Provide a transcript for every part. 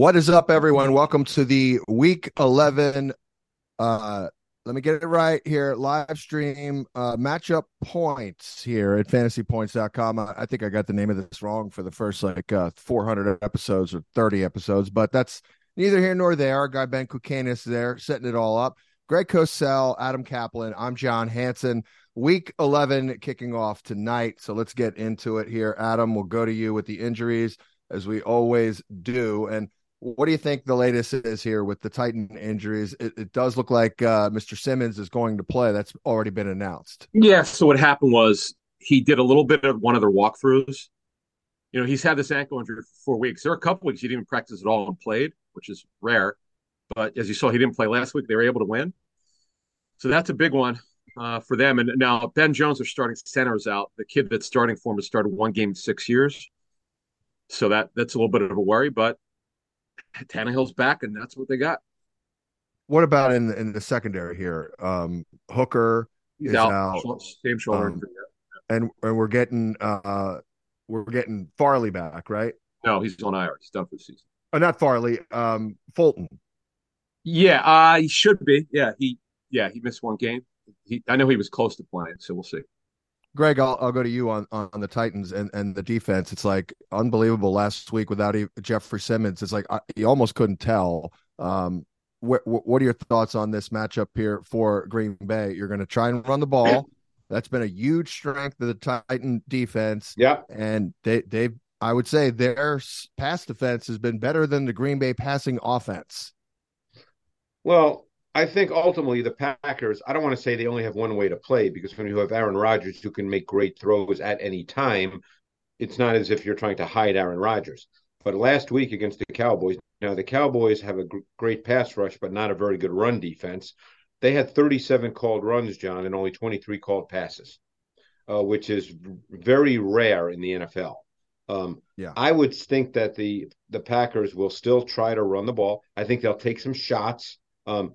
What is up, everyone? Welcome to the week 11. Uh, let me get it right here. Live stream uh, matchup points here at fantasypoints.com. I, I think I got the name of this wrong for the first like uh, 400 episodes or 30 episodes, but that's neither here nor there. Guy Ben Kukanis there setting it all up. Greg Cosell, Adam Caplan. I'm John Hansen. Week 11 kicking off tonight. So let's get into it here. Adam, we'll go to you with the injuries as we always do. And what do you think the latest is here with the Titan injuries? It, it does look like uh, Mr. Simmons is going to play. That's already been announced. Yeah. So what happened was he did a little bit of one of their walkthroughs. You know, he's had this ankle injury for four weeks. There are a couple weeks he didn't even practice at all and played, which is rare. But as you saw, he didn't play last week. They were able to win. So that's a big one uh, for them. And now Ben Jones, their starting center, is out. The kid that's starting for him has started one game in six years. So that that's a little bit of a worry. But Tannehill's back, and that's what they got. What about in the, in the secondary here? Um, Hooker is out, out. same shoulder um, and and we're getting uh we're getting Farley back, right? No, he's on IR. He's done for the season. Oh, not Farley. Um, Fulton. Yeah, uh, he should be. Yeah, he yeah he missed one game. He I know he was close to playing, so we'll see. Greg, I'll, I'll go to you on, on the Titans and, and the defense. It's like unbelievable last week without Jeffrey Simmons. It's like I, you almost couldn't tell. Um, what, what are your thoughts on this matchup here for Green Bay? You're going to try and run the ball. That's been a huge strength of the Titan defense. Yeah, and they they I would say their pass defense has been better than the Green Bay passing offense. Well, I think ultimately the Packers, I don't want to say they only have one way to play because when you have Aaron Rodgers who can make great throws at any time, it's not as if you're trying to hide Aaron Rodgers. But last week against the Cowboys, now the Cowboys have a great pass rush, but not a very good run defense. They had 37 called runs, John, and only 23 called passes, uh, which is very rare in the NFL. Um, yeah, I would think that the the Packers will still try to run the ball. I think they'll take some shots. Um,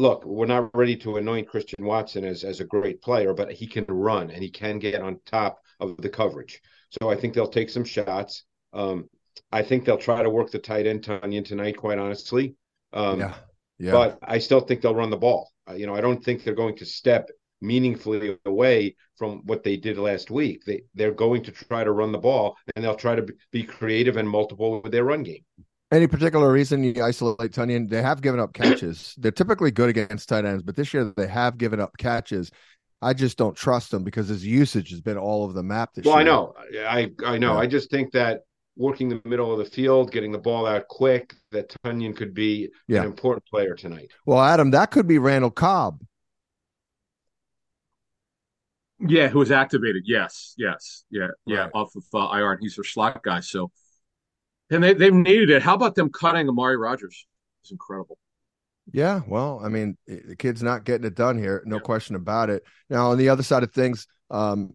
look, we're not ready to anoint Christian Watson as, as a great player, but he can run and he can get on top of the coverage. So I think they'll take some shots. Um, I think they'll try to work the tight end Tonyan tonight, quite honestly. Um, yeah. yeah. But I still think they'll run the ball. Uh, you know, I don't think they're going to step meaningfully away from what they did last week. They they're going to try to run the ball and they'll try to be creative and multiple with their run game. Any particular reason you isolate Tonyan? They have given up catches. They're typically good against tight ends, but this year they have given up catches. I just don't trust him because his usage has been all over the map this well, year. Well, I know. I I know. Yeah. I just think that working the middle of the field, getting the ball out quick, that Tonyan could be yeah. an important player tonight. Well, Adam, that could be Randall Cobb. Yeah, who was activated? Yes, yes, yeah, yeah, right. off of uh, IR, and he's their slot guy. So and they they've needed it. How about them cutting Amari Rogers? It's incredible. Yeah, well, I mean, the kid's not getting it done here, no yeah. question about it. Now, on the other side of things, um,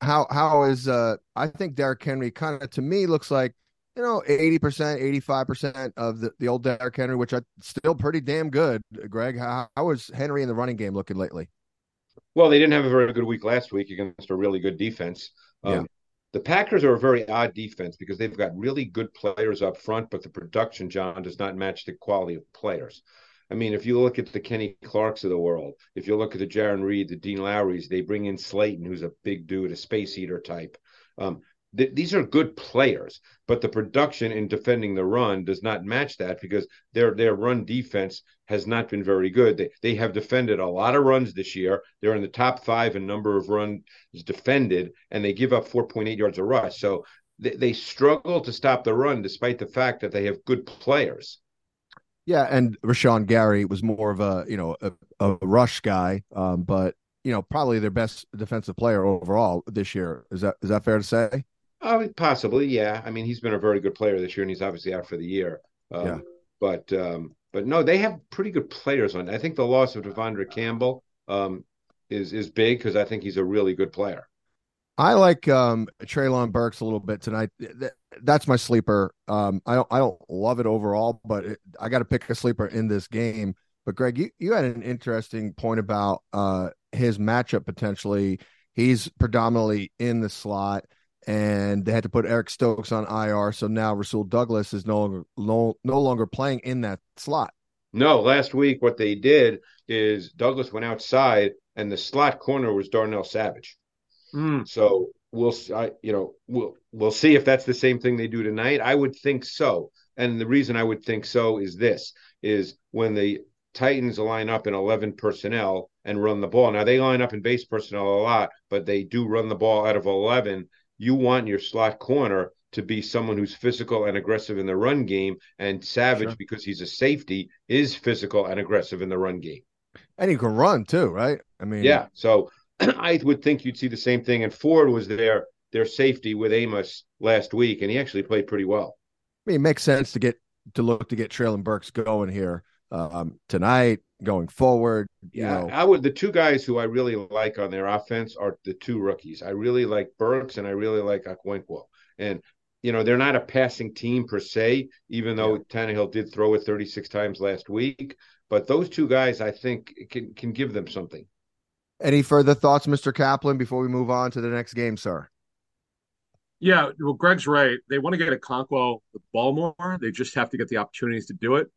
how how is uh I think Derrick Henry kind of to me looks like you know 80%, 85% of the, the old Derrick Henry, which I still pretty damn good. Greg, how, how is Henry in the running game looking lately? Well, they didn't have a very good week last week against a really good defense. Um, yeah. The Packers are a very odd defense because they've got really good players up front, but the production, John, does not match the quality of players. I mean, if you look at the Kenny Clarks of the world, if you look at the Jarran Reed, the Dean Lowrys, they bring in Slaton, who's a big dude, a space eater type. Um, th- these are good players, but the production in defending the run does not match that because their their run defense has not been very good. They they have defended a lot of runs this year. They're in the top five in number of runs defended, and they give up 4.8 yards a rush. So they, they struggle to stop the run despite the fact that they have good players. Yeah, and Rashan Gary was more of a you know a, a rush guy, um, but you know probably their best defensive player overall this year. Is that is that fair to say? Oh, possibly, yeah. I mean, he's been a very good player this year, and he's obviously out for the year. Um, yeah. But um, but no, they have pretty good players on. I think the loss of De'Vondre Campbell um, is is big because I think he's a really good player. I like um, Treylon Burks a little bit tonight. That's my sleeper. Um, I don't I don't love it overall, but it, I got to pick a sleeper in this game. But Greg, you, you had an interesting point about uh, his matchup potentially. He's predominantly in the slot and they had to put Eric Stokes on IR. So now Rasul Douglas is no longer no, no longer playing in that slot. No, last week what they did is Douglas went outside, and the slot corner was Darnell Savage. Mm. So we'll, I, you know, we'll we'll see if that's the same thing they do tonight. I would think so, and the reason I would think so is this: is when the Titans line up in eleven personnel and run the ball. Now they line up in base personnel a lot, but they do run the ball out of eleven. You want your slot corner to be someone who's physical and aggressive in the run game, and Savage, Sure. because he's a safety, is physical and aggressive in the run game. And he can run too, right? I mean, Yeah. So I would think you'd see the same thing. And Ford was their their safety with Amos last week, and he actually played pretty well. I mean, it makes sense to get to look to get Treylon Burks going here um, tonight, going forward. You Yeah, know, I would. The two guys who I really like on their offense are the two rookies. I really like Burks and I really like Okonkwo. And you know, they're not a passing team per se, even though Tannehill did throw it 36 times last week. But those two guys, I think, can can give them something. any further thoughts, Mr. Caplan, before we move on to the next game, sir? Yeah, well, Greg's right. They want to get Okonkwo the ball more. They just have to get the opportunities to do it.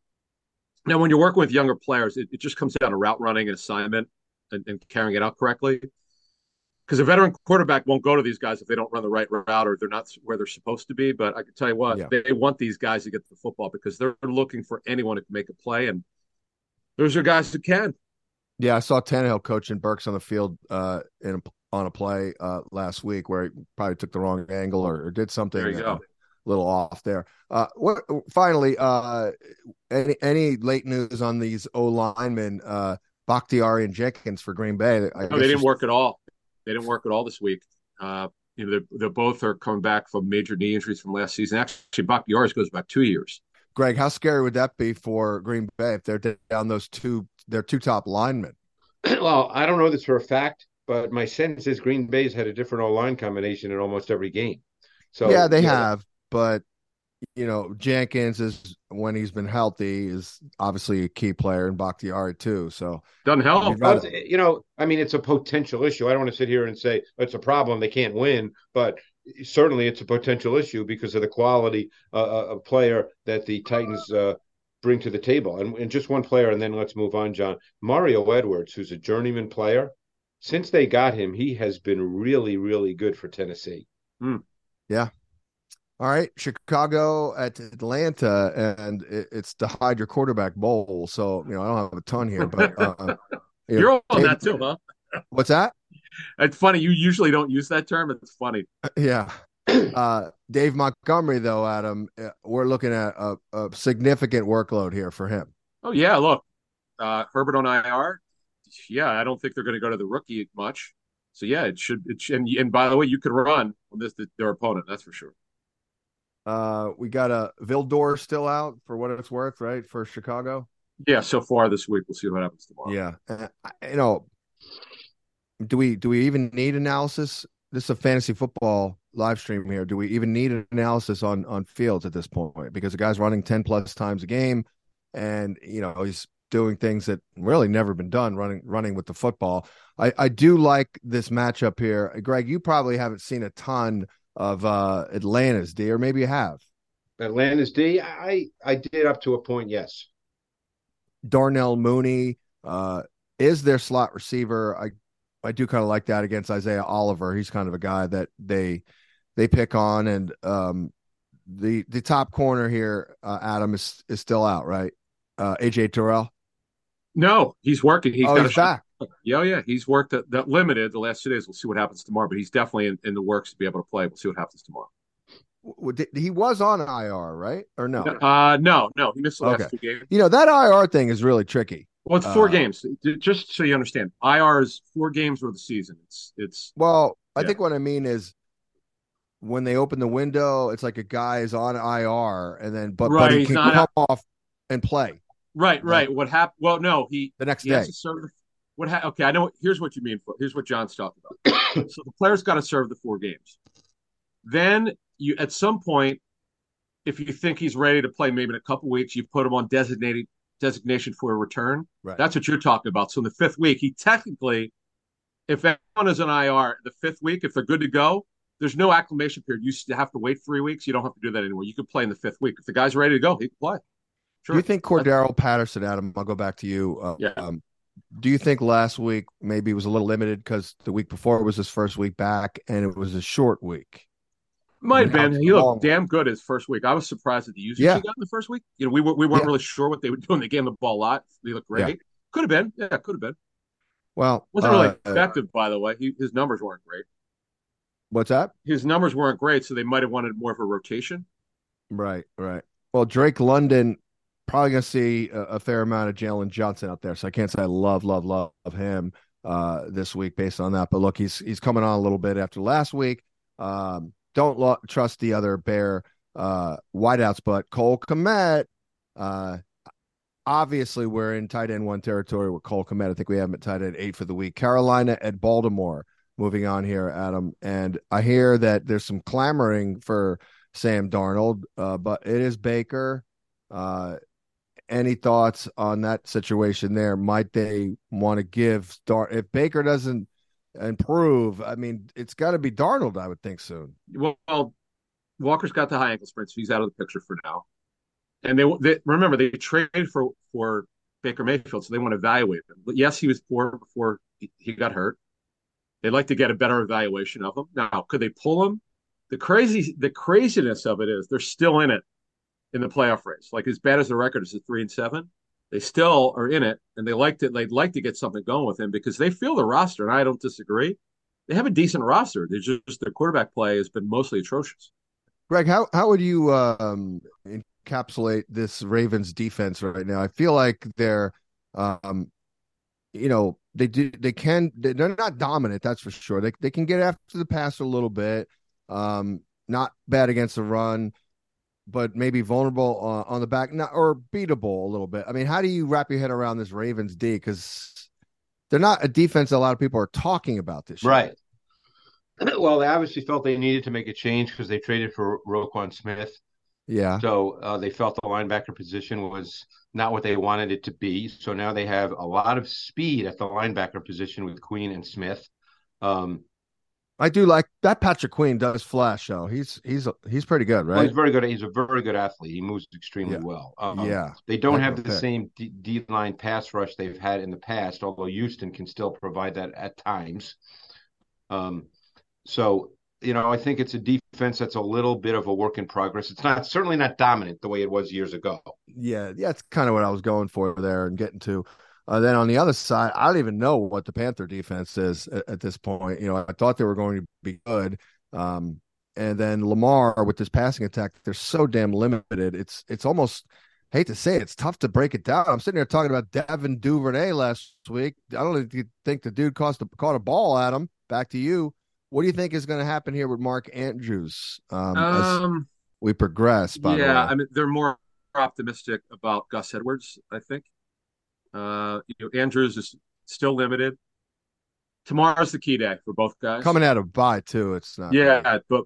Now, when you're working with younger players, it, it just comes down to route running and assignment and, and carrying it out correctly. Because a veteran quarterback won't go to these guys if they don't run the right route or they're not where they're supposed to be. But I can tell you what, Yeah. they want these guys to get the football because they're looking for anyone to make a play. And those are guys who can. Yeah, I saw Tannehill coaching Burks on the field uh, in a, on a play uh, last week where he probably took the wrong angle or, or did something There you go. A little off there. Uh, what finally? Uh, any any late news on these O linemen, uh, Bakhtiari and Jenkins for Green Bay? I No, they didn't work at all. They didn't work at all this week. Uh, you know, they they both are coming back from major knee injuries from last season. Actually, Bakhtiari goes back two years. Greg, how scary would that be for Green Bay if they're down those two their two top linemen? well, I don't know this for a fact, but my sense is Green Bay's had a different O line combination in almost every game. So yeah, they you know, have, but you know, Jenkins is when he's been healthy is obviously a key player, and Bakhtiari too. So Doesn't help. You'd Well, rather- it's- you know, I mean, it's a potential issue. I don't want to sit here and say it's a problem; they can't win, but certainly it's a potential issue because of the quality uh, of player that the Titans uh, bring to the table. And, and just one player, and then let's move on, John. Mario Edwards, who's a journeyman player, since they got him, he has been really, really good for Tennessee. All right, Chicago at Atlanta, and it, it's to hide your quarterback bowl. So you know, I don't have a ton here, but uh, you know, You're on that too, huh? What's that? It's funny. You usually don't use that term. It's funny. Yeah, uh, Dave Montgomery though, Adam, uh, we're looking at a, a significant workload here for him. Oh yeah, look, uh, Herbert on IR. Yeah, I don't think they're going to go to the rookie much. So yeah, it should. It should, and, and by the way, you could run on this their opponent. That's for sure. Uh, we got a Vildor still out for what it's worth, right? For Chicago. Yeah, so far this week, we'll see what happens tomorrow. Yeah, Uh, you know, do we do we even need analysis? This is a fantasy football live stream here. Do we even need an analysis on on fields at this point? Because the guy's running ten plus times a game, and you know he's doing things that really never been done running running with the football. I I do like this matchup here, Greg. You probably haven't seen a ton of uh Atlanta's D, or maybe you have. Atlanta's D, I I did up to a point, yes. Darnell Mooney uh, is their slot receiver. I I do kind of like that against Isaiah Oliver. He's kind of a guy that they they pick on, and um, the the top corner here, uh, Adam is is still out, right? Uh, AJ Terrell. No, he's working. He's oh, got he's a shot. back. Yeah, yeah, he's worked that, that limited the last two days. We'll see what happens tomorrow, but he's definitely in, in the works to be able to play. We'll see what happens tomorrow. He was on IR, right? Or no? Uh, no, no, he missed the last Okay. two games. You know that IR thing is really tricky. Well, it's four Uh, games. Just so you understand, IR is four games worth of the season. It's it's Well, I Yeah. think what I mean is when they open the window, it's like a guy is on IR, and then but, Right, but he he's can not come off and play right, right. What happened? Well, no, he the next he day. has to serve. The, what? Ha- okay, I know. Here's what you mean. Here's what John's talking about. so the player's got to serve the four games. Then you, at some point, if you think he's ready to play, maybe in a couple weeks, you put him on designated designation for a return. Right. That's what you're talking about. So in the fifth week, he technically, if anyone is an IR, the fifth week, if they're good to go, there's no acclimation period. You have to wait three weeks. You don't have to do that anymore. You can play in the fifth week if the guy's ready to go. He can play. Sure. Do you think Cordarrelle Patterson, Adam? I'll go back to you. Uh, yeah. Um, do you think last week maybe was a little limited because the week before was his first week back and it was a short week? Might have been. He looked damn good his first week. I was surprised at the usage yeah. he got in the first week. You know, we we weren't yeah. really sure what they were doing. They gave him the ball a lot. They looked great. Yeah. Could have been. Yeah, could have been. Well, wasn't really uh, effective, by the way. He, his numbers weren't great. What's that? His numbers weren't great, so they might have wanted more of a rotation. Right, right. Well, Drake London probably going to see a, a, fair amount of Jaylon Johnson out there, so I can't say I love, love, love him uh, this week based on that. But look, he's he's coming on a little bit after last week. Um, don't lo- trust the other Bear uh, wideouts, but Cole Kmet. Uh, obviously, we're in tight end one territory with Cole Kmet. I think we have him at tight end eight for the week. Carolina at Baltimore. Moving on here, Adam, and I hear that there's some clamoring for Sam Darnold, uh, but it is Baker. Uh, any thoughts on that situation there? Might they want to give Dar if Baker doesn't improve? I mean, it's got to be Darnold, I would think soon. Well, Walker's got the high ankle sprain, so he's out of the picture for now. And they, they remember they traded for for Baker Mayfield, so they want to evaluate him. But yes, he was poor before he got hurt. They'd like to get a better evaluation of him. Now, could they pull him? The crazy, the craziness of it is they're still in it in the playoff race. Like as bad as the record is at three and seven, they still are in it, and they like to they'd like to get something going with him because they feel the roster, and I don't disagree. They have a decent roster. They just their quarterback play has been mostly atrocious. Greg, how how would you um, encapsulate this Ravens defense right now? I feel like they're, um, you know, they do they can they're not dominant, that's for sure. They they can get after the pass a little bit. Um, not bad against the run but maybe vulnerable uh, on the back, not or beatable a little bit. I mean, how do you wrap your head around this Ravens D? Because they're not a defense a lot of people are talking about this. Year. Right. Well, they obviously felt they needed to make a change because they traded for Roquan Smith. Yeah. So uh, they felt the linebacker position was not what they wanted it to be. So now they have a lot of speed at the linebacker position with Queen and Smith. Um, I do like that. Patrick Queen does flash though. He's he's he's pretty good, right? Well, he's very good. He's a very good athlete. He moves extremely yeah. well. Um, yeah, they don't have the pick. same D, D line pass rush they've had in the past, although Houston can still provide that at times. Um, so you know, I think it's a defense that's a little bit of a work in progress. It's not certainly not dominant the way it was years ago. Yeah, yeah, that's kind of what I was going for there and getting to. Uh, then on the other side, I don't even know what the Panther defense is at, at this point. You know, I thought they were going to be good. Um, and then Lamar with this passing attack, they're so damn limited. It's it's almost hate to say it, it's tough to break it down. I'm sitting here talking about Devin Duvernay last week. I don't think the dude caught a, caught a ball at him. Back to you. What do you think is going to happen here with Mark Andrews um, um we progress? yeah, I mean they're more optimistic about Gus Edwards. I think uh, you know, Andrews is still limited. Tomorrow's the key day for both guys. Coming out of bye too, it's not. Yeah, bad. but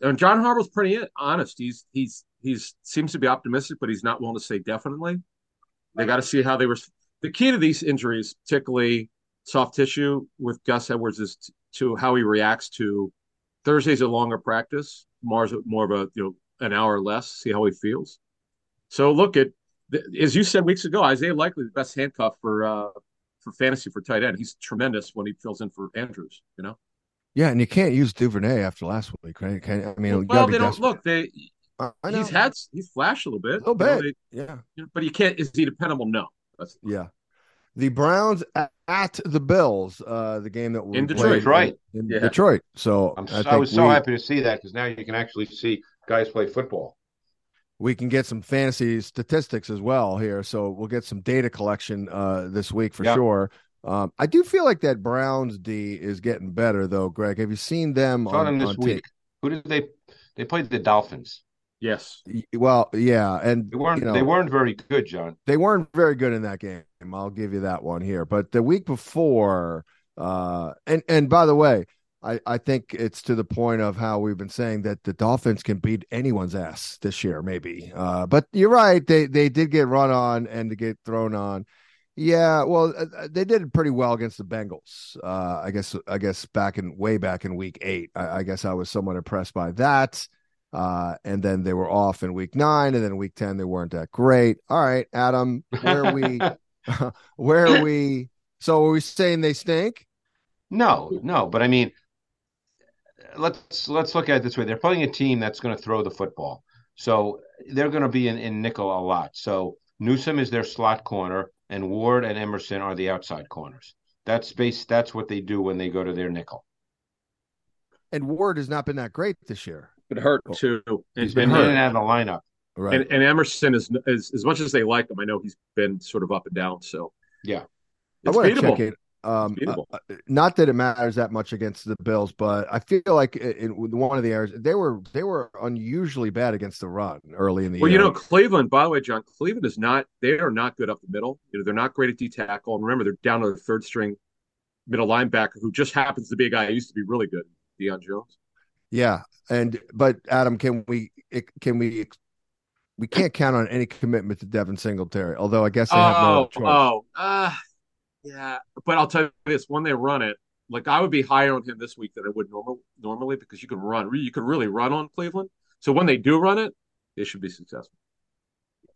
and John Harbaugh's pretty honest. He's he's he's seems to be optimistic, but he's not willing to say definitely. They got to see how they were. The key to these injuries, particularly soft tissue with Gus Edwards, is t- to how he reacts to Thursday's a longer practice. Mars more of a you know an hour less. See how he feels. So look at as you said weeks ago, Isaiah Likely the best handcuff for uh, for fantasy for tight end. He's tremendous when he fills in for Andrews. You know. Yeah, and you can't use Duvernay after last week, right? Can, I mean, well, they don't look. They uh, he's had he's flashed a little bit, a little bit, know, they, yeah. You know, but you can't. Is he dependable? No. That's, yeah. The Browns at, the Bills, uh, the game that we in Detroit, right? In yeah. Detroit. So I, I, was so happy to see that because now you can actually see guys play football we can get some fantasy statistics as well here. So we'll get some data collection uh, this week for sure. Um, I do feel like that Browns D is getting better though, Greg. Have you seen them Saw on, them this on week? Tape? Who did they they played the Dolphins? Yes. Well, yeah, and they weren't you know, they weren't very good, John. They weren't very good in that game. I'll give you that one here. But the week before, uh, and and by the way, I, I think it's to the point of how we've been saying that the Dolphins can beat anyone's ass this year, maybe. Uh, but you're right; they they did get run on and to get thrown on. Yeah, well, uh, uh, they did pretty well against the Bengals. Uh, I guess, I guess back in way back in week eight, I, I guess I was somewhat impressed by that. Uh, and then they were off in week nine, and then week ten they weren't that great. All right, Adam, where are we? where are we? So are we saying they stink? No, no, but I mean, let's let's look at it this way. They're playing a team that's going to throw the football, so they're going to be in, in nickel a lot. So Newsome is their slot corner, and Ward and Emerson are the outside corners. That's base. That's what they do when they go to their nickel. And Ward has not been that great this year. Been hurt oh. too. He's been, been in and out of the lineup. Right. And, and Emerson is, is as much as they like him. I know he's been sort of up and down. So yeah, I want to check it. Um, uh, uh, not that it matters that much against the Bills, but I feel like in, one of the areas they were they were unusually bad against the run early in the well, year. Well, you know, Cleveland. By the way, John, Cleveland is not they are not good up the middle. You know, they're not great at D tackle. And remember, they're down to the third string middle linebacker who just happens to be a guy who used to be really good, Deion Jones. Yeah, and but Adam, can we can we we can't count on any commitment to Devin Singletary? Although I guess they have oh, no choice. Oh, uh, yeah, but I'll tell you this: when they run it, like I would be higher on him this week than I would normal normally because you can run, you can really run on Cleveland. So when they do run it, they should be successful.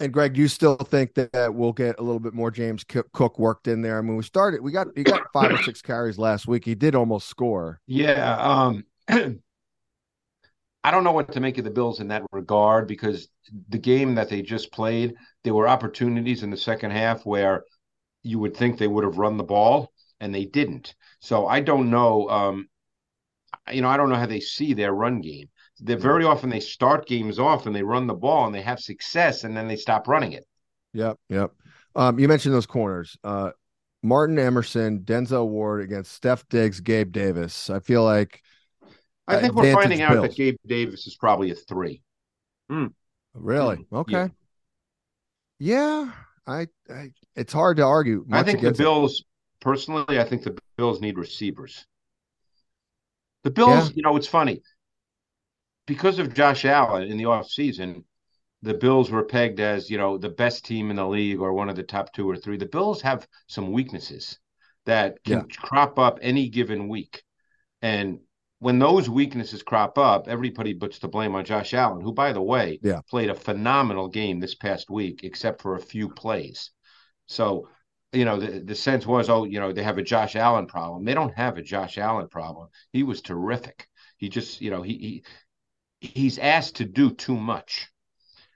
And Greg, you still think that we'll get a little bit more James Cook worked in there? I mean, we started, we got, he got five or six carries last week. He did almost score. Yeah. Um, I don't know what to make of the Bills in that regard because the game that they just played, there were opportunities in the second half where you would think they would have run the ball and they didn't. So I don't know. Um, you know, I don't know how they see their run game. They very often they start games off and they run the ball and they have success and then they stop running it. Yep, yep. Um, you mentioned those corners. Uh, Martin Emerson, Denzel Ward against Steph Diggs, Gabe Davis. I feel like I think we're finding out that Gabe Davis is probably a three. Mm. Really? Mm. Okay. Yeah. yeah. I, I it's hard to argue. I think the Bills, it. personally, I think the Bills need receivers. The Bills, yeah. you know, it's funny because of Josh Allen in the offseason, the Bills were pegged as, you know, the best team in the league or one of the top two or three. The Bills have some weaknesses that can yeah. crop up any given week. And when those weaknesses crop up, everybody puts the blame on Josh Allen, who, by the way, yeah. played a phenomenal game this past week, except for a few plays. So, you know, the, the sense was, oh, you know, they have a Josh Allen problem. They don't have a Josh Allen problem. He was terrific. He just, you know, he, he he's asked to do too much.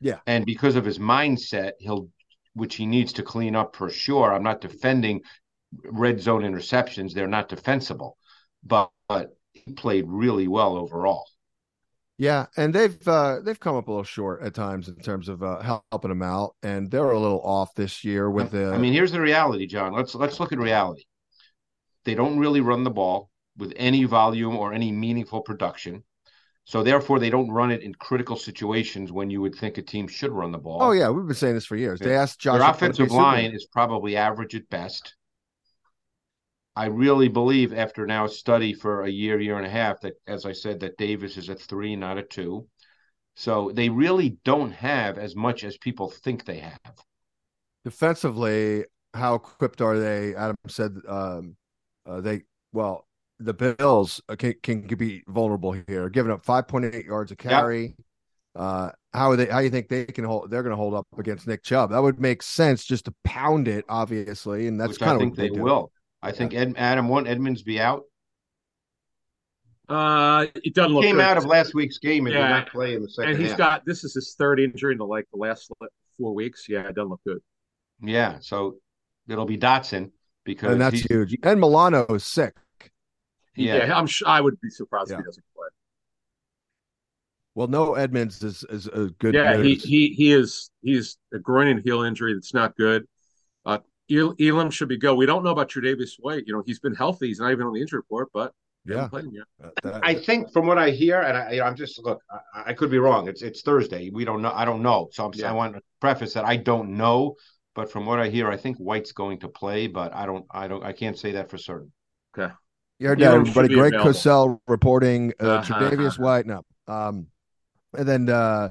Yeah. And because of his mindset, he'll which he needs to clean up for sure. I'm not defending red zone interceptions. They're not defensible. But, but he played really well overall. Yeah, and they've uh, they've come up a little short at times in terms of uh, helping them out, and they're a little off this year with the. I mean, here's the reality, John. Let's let's look at reality. They don't really run the ball with any volume or any meaningful production, so therefore they don't run it in critical situations when you would think a team should run the ball. Oh yeah, we've been saying this for years. They asked Josh. Their offensive line is probably average at best. I really believe after now study for a year, year and a half that, as I said, that Davis is a three, not a two. So they really don't have as much as people think they have. Defensively, how equipped are they? Adam said um, uh, they well the Bills can, can be vulnerable here, giving up 5.8 yards a carry. Yep. Uh, how are they? How do you think they can hold? They're going to hold up against Nick Chubb. That would make sense just to pound it, obviously, and that's kind of what they, they will. I think Ed, Adam won't Edmunds be out. Uh, it doesn't look came good. out of last week's game and yeah. did not play in the second. And he's half. got this is his third injury in the like the last four weeks. Yeah, it doesn't look good. Yeah, so it'll be Dodson because and that's huge. And Milano is sick. Yeah, yeah I'm. I would be surprised yeah. if he doesn't play. Well, no, Edmunds is is a good. Yeah, he he he is he's a groin and heel injury that's not good. El- Elam should be go. We don't know about Tre'Davious White. You know, he's been healthy. He's not even on the injury report, but yeah. Uh, I think from what I hear, and I, am just look, I, I, could be wrong. It's it's Thursday. We don't know. I don't know. So I'm, yeah. I want to preface that I don't know. But from what I hear, I think White's going to play, but I don't. I don't. I can't say that for certain. Okay. Yeah, yeah everybody. Greg Cosell reporting uh, uh-huh. Tre'Davious White. No. Um, and then uh,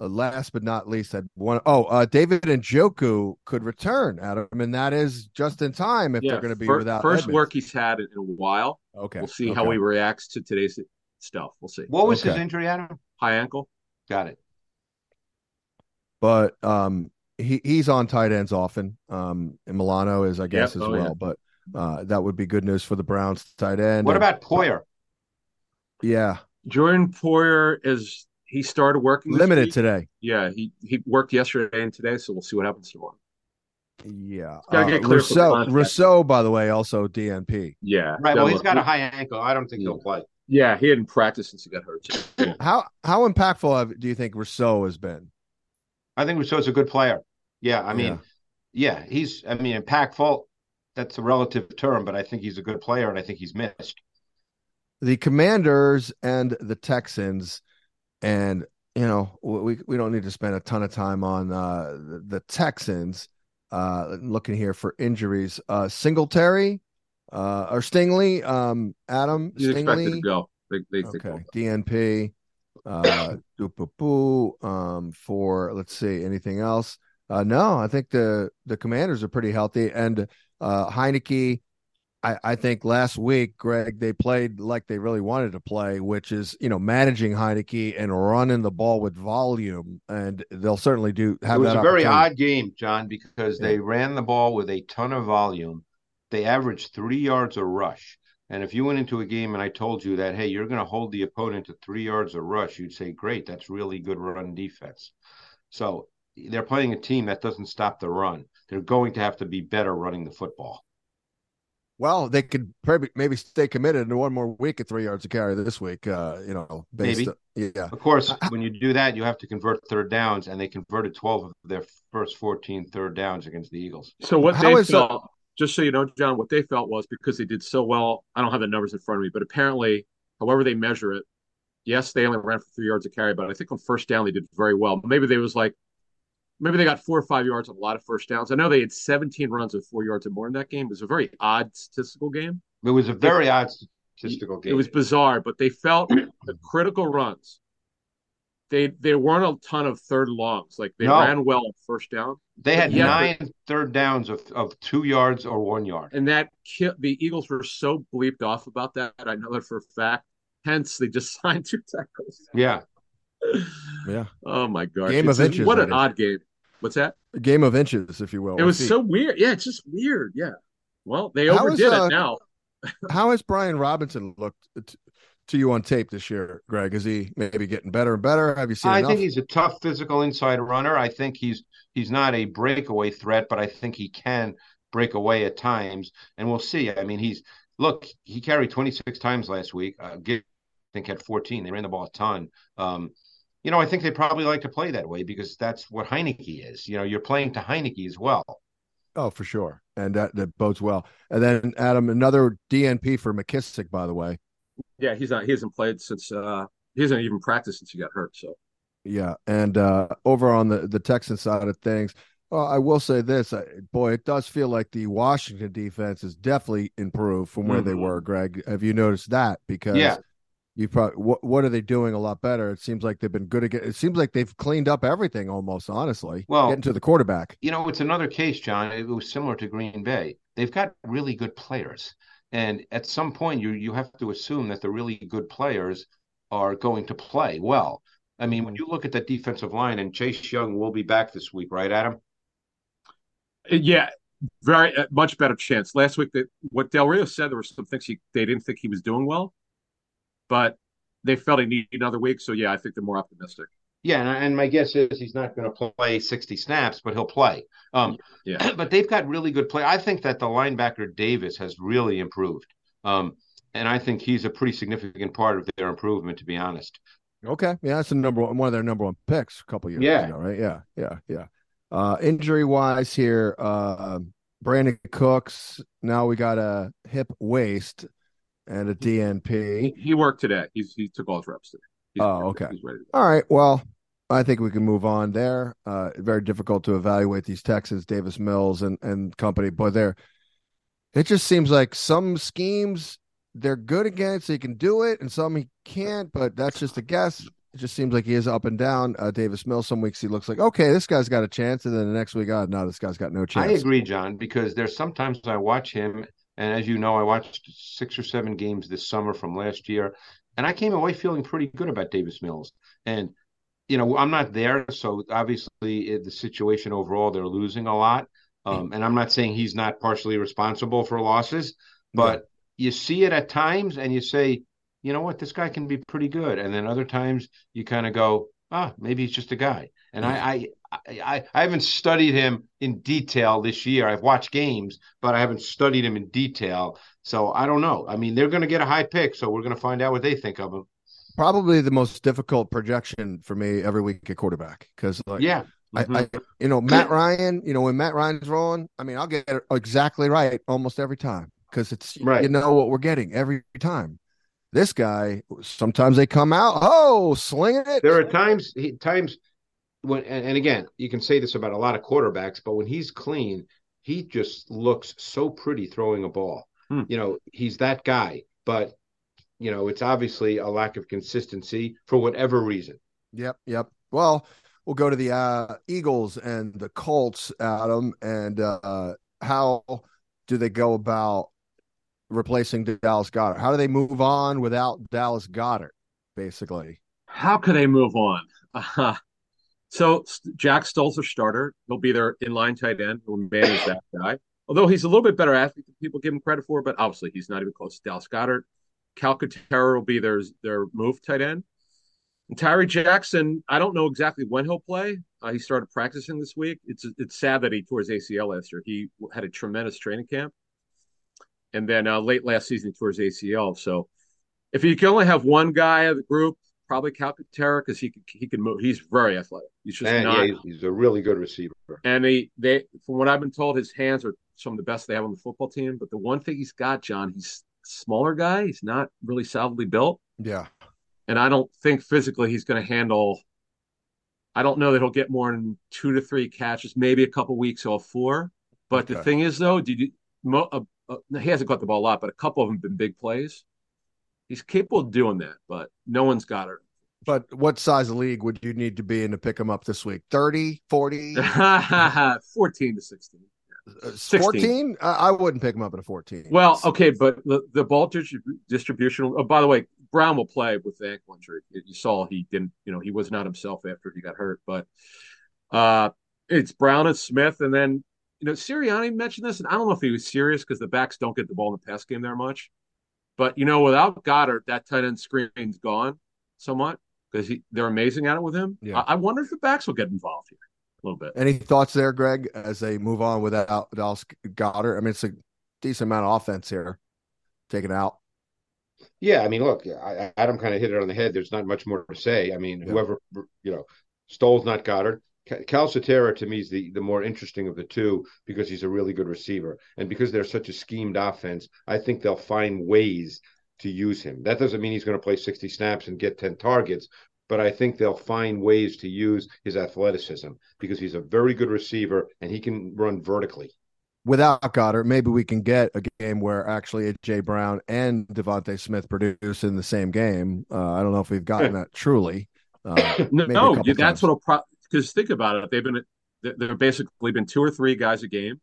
uh, last but not least, had one oh uh, David Njoku could return, Adam, and that is just in time if Yeah, they're going to be fir- without first Edmunds. work he's had in a while. Okay, We'll see okay. how he reacts to today's stuff. We'll see. What was his injury, Adam? High ankle. Got it. but um he he's on tight ends often. Um and Milano is I guess Yep. as Oh, yeah. well, but uh that would be good news for the Browns tight end. What And- about Poyer? yeah, Jordan Poyer is he started working limited week. today. Yeah, he he worked yesterday and today, so we'll see what happens tomorrow. Yeah. gotta Uh, get clear Rousseau. Rousseau, by the way, also DNP. Yeah, Right. Well, he's got a high ankle. I don't think Yeah. he'll play. Yeah, he hadn't practiced since he got hurt. yeah. How how impactful have, do you think Rousseau has been? I think Rousseau's a good player. Yeah. I mean, yeah, he's, I mean, impactful. That's a relative term, but I think he's a good player and I think he's missed. the Commanders and the Texans, and you know we we don't need to spend a ton of time on uh, the, Texans. Uh, looking here for injuries, uh, Singletary uh, or Stingley, um, Adam He's expected to Stingley, go. They, they okay, go. DNP, uh, um, for let's see anything else. Uh, no, I think the the Commanders are pretty healthy, and uh, Heinicke. I, I think last week, Greg, they played like they really wanted to play, which is you know managing Heinicke and running the ball with volume, and they'll certainly do have it was a very odd game, John, because Yeah. they ran the ball with a ton of volume. They averaged three yards a rush. And if you went into a game and I told you that, hey, you're going to hold the opponent to three yards a rush, you'd say, great, that's really good run defense. So they're playing a team that doesn't stop the run. They're going to have to be better running the football. Well, they could probably maybe stay committed to one more week at three yards of carry this week. Uh, you know, based Maybe. yeah. Of course, when you do that, you have to convert third downs, and they converted 12 of their first 14 third downs against the Eagles. So what How they is, felt, just so you know, John, what they felt was because they did so well. I don't have the numbers in front of me, but apparently, however they measure it, yes, they only ran for three yards of carry, but I think on first down they did very well. Maybe they was like, maybe they got four or five yards on a lot of first downs. I know they had 17 runs of four yards or more in that game. It was a very odd statistical game. It was a very odd statistical game. It was bizarre, but they felt the critical runs. They there weren't a ton of third longs. Like they No. ran well on first down. They had Yeah, nine third downs of, of two yards or one yard. and that the Eagles were so bleeped off about that. I know that for a fact. Hence, they just signed two tackles. Yeah. Yeah. Oh my god! Game of inches, What an odd game. What's that? A game of inches, if you will. it was Feet. so weird. Yeah, it's just weird. Yeah. Well, they How is, overdid uh, it now. How has Brian Robinson looked t- to you on tape this year, Greg? Is he maybe getting better and better? Have you seen I enough? think he's a tough physical inside runner. I think he's he's not a breakaway threat, but I think he can break away at times. And we'll see. I mean, he's look, he carried 26 times last week. Uh, I think had 14. They ran the ball a ton. Um, you know, I think they probably like to play that way because that's what Heinicke is. You know, you're playing to Heinicke as well. Oh, for sure, and that that bodes well. And then Adam, another DNP for McKissic, by the way. Yeah, he's not. He hasn't played since. uh He hasn't even practiced since he got hurt. So Yeah, and uh, over on the the Texan side of things, well, I will say this, uh, boy, it does feel like the Washington defense is definitely improved from where they Mhm. were. Greg, have you noticed that? Because Yeah. You probably what what are they doing a lot better? It seems like they've been good again. It seems like they've cleaned up everything almost. Honestly, Well- getting to the quarterback. you know, it's another case, John. It was similar to Green Bay. They've got really good players, and at some point, you you have to assume that the really good players are going to play well. I mean, when you look at that defensive line, and Chase Young will be back this week, right, Adam? Uh, yeah, very uh, much better chance. Last week, that what Del Rio said, there were some things he they didn't think he was doing well, but they felt he needed another week. So yeah, I think they're more optimistic. Yeah, and, and my guess is he's not going to play 60 snaps, but he'll play. Um, Yeah. but they've got really good play. I think that the linebacker Davis has really improved. Um, and I think he's a pretty significant part of their improvement, to be honest. Okay, yeah, that's the number one, one of their number one picks a couple years Yeah. ago, right? Yeah, yeah, yeah. Uh, injury wise here, uh, Brandin Cooks. Now we got a hip waist and a DNP. he worked today. He's he took all his reps today. He's, Oh, okay. He's ready to. All right, well, I think we can move on there. Uh, very difficult to evaluate these Texans, Davis Mills and and company, but they're. It just seems like some schemes they're good against, so he can do it, and some he can't. But that's just a guess. It just seems like he is up and down. Uh, Davis Mills, some weeks he looks like, okay, this guy's got a chance. And then the next week, oh, no, this guy's got no chance. I agree, John, because there's sometimes I watch him. And as you know, I watched six or seven games this summer from last year. And I came away feeling pretty good about Davis Mills. And, you know, I'm not there. So obviously, the situation overall, they're losing a lot. Um, and I'm not saying he's not partially responsible for losses, but yeah. you see it at times and you say, you know what, this guy can be pretty good. And then other times you kind of go, ah, maybe he's just a guy. And. I, I, I, I haven't studied him in detail this year. I've watched games, but I haven't studied him in detail. So I don't know. I mean, they're going to get a high pick, so we're going to find out what they think of him. Probably the most difficult projection for me every week at quarterback because, like, yeah, Mm-hmm. I, I, you know, Matt Ryan, you know, when Matt Ryan's rolling, I mean, I'll get it exactly right almost every time because it's, right. you know, what we're getting every time. This guy, sometimes they come out, oh, slinging it. There are times, he, times when, and, and again, you can say this about a lot of quarterbacks, but when he's clean, he just looks so pretty throwing a ball. Hmm. You know, he's that guy, but you know, it's obviously a lack of consistency for whatever reason. Yep, yep. Well, we'll go to the uh, Eagles and the Colts, Adam, and uh, how do they go about replacing Dallas Goedert? How do they move on without Dallas Goedert, basically? How can they move on? Uh, so Jack Stoll's a starter. He'll be their inline tight end. He'll manage that guy. Although he's a little bit better athlete than people give him credit for, but obviously he's not even close to Dallas Goedert. Calcaterra will be their their move tight end. And Tyree Jackson, I don't know exactly when he'll play. Uh, he started practicing this week. It's it's sad that he tore his ACL last year. He had a tremendous training camp, and then uh, late last season he tore his ACL. So if you can only have one guy of the group, probably Calcaterra because he he can move. He's very athletic. He's just and, not. Yeah, he's a really good receiver. And they they from what I've been told, his hands are some of the best they have on the football team. But the one thing he's got, John, he's smaller guy. He's not really solidly built. Yeah and I don't think physically he's going to handle. I don't know that he'll get more than two to three catches, maybe a couple weeks off four. But okay. the thing is, though, did you? Uh, uh, he hasn't caught the ball a lot, but a couple of them have been big plays. He's capable of doing that, but no one's got it. But what size league would you need to be in to pick him up this week? 30, 40? 14 to 16. 14 uh, i wouldn't pick him up at a 14 well okay but the, the ball distribution oh, by the way brown will play with the ankle injury you saw he didn't you know he was not himself after he got hurt but uh it's brown and smith and then you know sirianni mentioned this and i don't know if he was serious because the backs don't get the ball in the pass game there much but you know without Goedert, that tight end screen's gone somewhat because they're amazing at it with him yeah. I, I wonder if the backs will get involved here a little bit. Any thoughts there, Greg, as they move on without Dallas Goedert? I mean, it's a decent amount of offense here taken out. Yeah, I mean, look, Adam kind of hit it on the head. There's not much more to say. I mean, yeah. whoever you know, Stoll's not Goedert. Calcaterra to me is the, the more interesting of the two because he's a really good receiver. And because they're such a schemed offense, I think they'll find ways to use him. That doesn't mean he's going to play 60 snaps and get 10 targets, but I think they'll find ways to use his athleticism because he's a very good receiver and he can run vertically. Without Goedert, maybe we can get a game where actually Jay Brown and DeVonta Smith produce in the same game. Uh, I don't know if we've gotten that truly. Uh, no, no that's what pro- because think about it. They've been they've basically been two or three guys a game.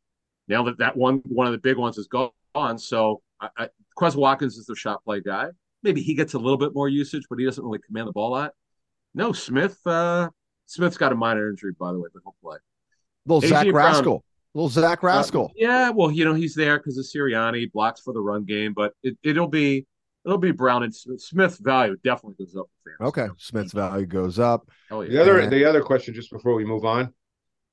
Now that that one one of the big ones is gone, so I, I, Quez Watkins is the shot play guy. Maybe he gets a little bit more usage, but he doesn't really command the ball a lot. No, Smith. Uh, Smith's got a minor injury, by the way, but he'll play. Little Zach Pascal. Little Zach uh, Pascal. Uh, yeah, well, you know he's there because of Sirianni blocks for the run game, but it, will be it'll be Brown and Smith's value definitely goes up. Okay, Smith's value goes up. Oh, yeah. The other and... the other question, just before we move on,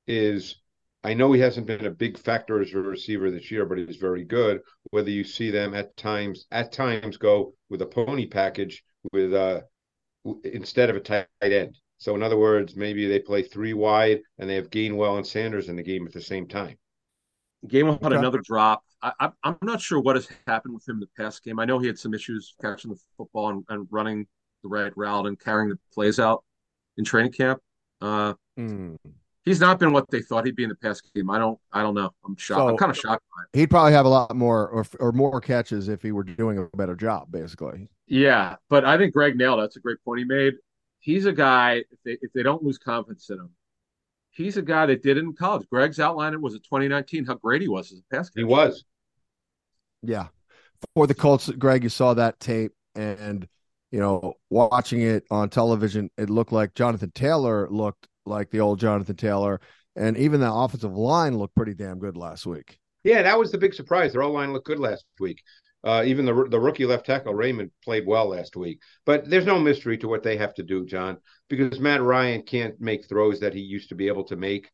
is I know he hasn't been a big factor as a receiver this year, but he's very good. Whether you see them at times at times go with a pony package with uh instead of a tight end. So in other words, maybe they play three wide and they have Gainwell and Sanders in the game at the same time. Gainwell had okay. another drop. I, am not sure what has happened with him in the past game. I know he had some issues catching the football and, and running the right route and carrying the plays out in training camp. Uh, mm. He's not been what they thought he'd be in the past game. I don't. I don't know. I'm shocked. So, I'm kind of shocked. He'd probably have a lot more or or more catches if he were doing a better job, basically. Yeah, but I think Greg nailed. That's a great point he made. he's a guy if they if they don't lose confidence in him, he's a guy that did it in college. Greg's outlining was it 2019 how great he was as a pass catcher. He was. Yeah. For the Colts, Greg, you saw that tape and you know, watching it on television, it looked like Jonathan Taylor looked like the old Jonathan Taylor. And even the offensive line looked pretty damn good last week. Yeah, that was the big surprise. Their O line looked good last week. Uh, even the the rookie left tackle Raimann played well last week. But there's no mystery to what they have to do, John, because Matt Ryan can't make throws that he used to be able to make.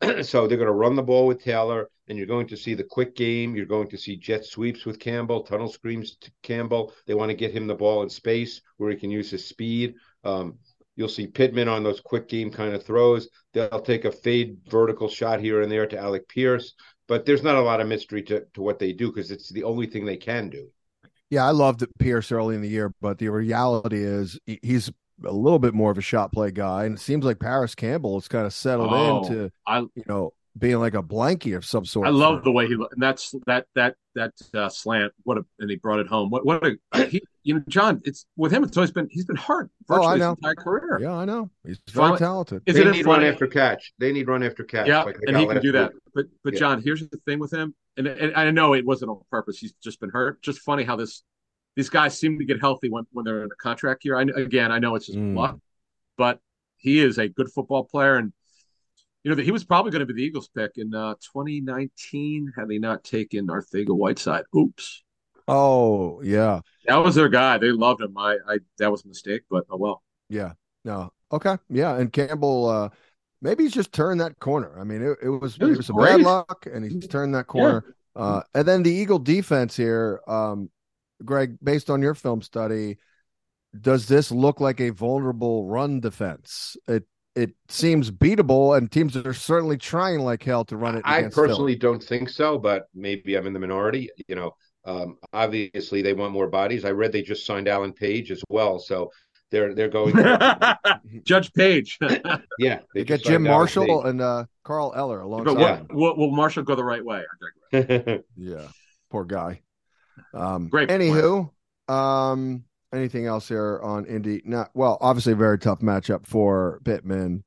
so they're going to run the ball with Taylor, and you're going to see the quick game. You're going to see jet sweeps with Campbell, tunnel screams to Campbell. They want to get him the ball in space where he can use his speed. Um, you'll see Pittman on those quick game kind of throws. They'll take a fade vertical shot here and there to Alec Pierce but there's not a lot of mystery to, to what they do because it's the only thing they can do. Yeah, I loved Pierce early in the year, but the reality is he's a little bit more of a shot play guy, and it seems like Parris Campbell has kind of settled oh, into I, you know being like a blankie of some sort. I love the way he and that's that that that uh, slant. What a and he brought it home. What what a he, you know, John. It's with him. It's always been he's been hurt virtually oh, I know. his entire career. Yeah, I know. He's very Finally, talented. Is they it need run after catch. They need run after catch. Yeah, like and he can do that. But but yeah. John, here's the thing with him, and, and I know it wasn't on purpose. He's just been hurt. Just funny how this these guys seem to get healthy when when they're in a contract year. I again, I know it's just mm. luck, but he is a good football player and you know that he was probably going to be the Eagles pick in uh, 2019 had they not taken Arcega-Whiteside. Oops. Oh yeah, that was their guy. They loved him. I, I that was a mistake, but oh well. Yeah. No. Okay. Yeah. And Campbell, uh, maybe he's just turned that corner. I mean, it, it was it was, it was bad luck, and he's turned that corner. Yeah. Uh, and then the Eagle defense here, um, Greg, based on your film study, does this look like a vulnerable run defense? It it seems beatable, and teams are certainly trying like hell to run it. I personally don't think so, but maybe I'm in the minority. You know, um, obviously, they want more bodies. I read they just signed Alan Page as well, so they're they're going. Judge Page. yeah, they, get Jim Marshall and uh, Carl Eller alongside. Will, will, will, Marshall go the right way? yeah, poor guy. Um, Great. Anywho, um, anything else here on Indy? Not well. Obviously, a very tough matchup for Pittman.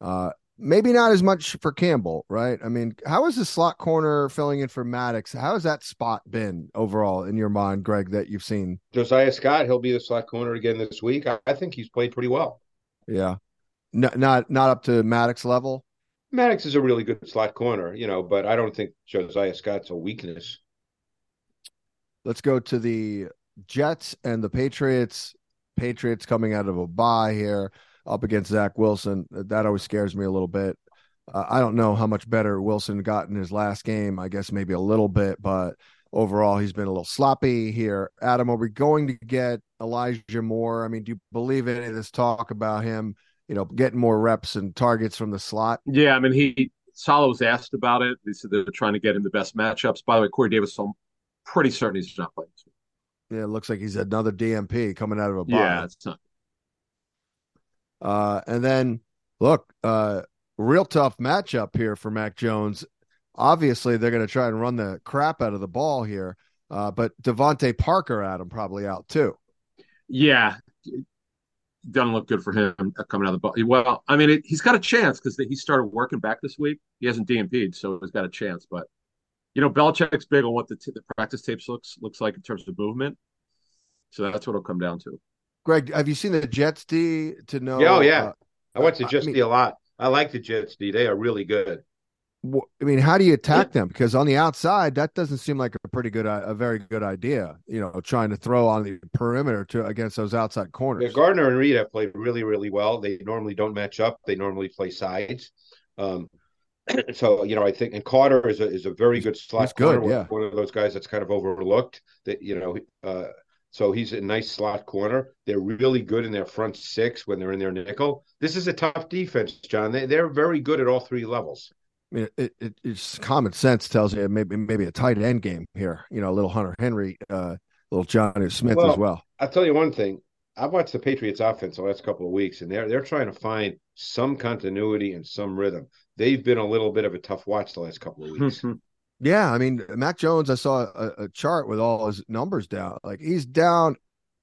Uh, maybe not as much for Campbell, right? I mean, how is the slot corner filling in for Maddox? How has that spot been overall in your mind, Greg, that you've seen? Josiah Scott, he'll be the slot corner again this week. I, I think he's played pretty well. Yeah. No, not not up to Maddox level. Maddox is a really good slot corner, you know, but I don't think Josiah Scott's a weakness. Let's go to the Jets and the Patriots. Patriots coming out of a bye here up against Zach Wilson. That always scares me a little bit. Uh, I don't know how much better Wilson got in his last game. I guess maybe a little bit, but overall he's been a little sloppy here. Adam, are we going to get Elijah Moore? I mean, do you believe any of this talk about him, you know, getting more reps and targets from the slot? Yeah, I mean, he Saleh was asked about it. They said they're trying to get him the best matchups. By the way, Corey Davis, pretty certain he's not playing. Yeah, it looks like he's another DMP coming out of a bye. Yeah, it's not uh, and then look, uh, real tough matchup here for Mac Jones. Obviously, they're going to try and run the crap out of the ball here, uh, but DeVante Parker, Adam, probably out too. Yeah, doesn't look good for him coming out of the ball. Well, I mean, it, he's got a chance because he started working back this week. He hasn't DNP'd, so he's got a chance. But you know, Belichick's big on what the, t- the practice tapes looks looks like in terms of movement. So that's what it'll come down to. Greg, have you seen the Jets D to know? Yeah, oh yeah, uh, I watch the Jets I mean, D a lot. I like the Jets D. They are really good. I mean, how do you attack them? Because on the outside, that doesn't seem like a pretty good, a very good idea. You know, trying to throw on the perimeter to against those outside corners. Yeah, Gardner and Reed have played really, really well. They normally don't match up. They normally play sides. Um, so you know, I think and Carter is a is a very good slot He's good, corner. Yeah, one of those guys that's kind of overlooked. That you know, uh, so he's a nice slot corner. They're really good in their front six when they're in their nickel. This is a tough defense, John. They, they're very good at all three levels. I mean, it, it, it's common sense tells you maybe maybe a tight end game here. You know, a little Hunter Henry, uh, little Jonnu Smith well, as well. I'll tell you one thing. I've watched the Patriots offense the last couple of weeks, and they're they're trying to find some continuity and some rhythm. They've been a little bit of a tough watch the last couple of weeks. Yeah, I mean, Mac Jones, I saw a, a, chart with all his numbers down. Like he's down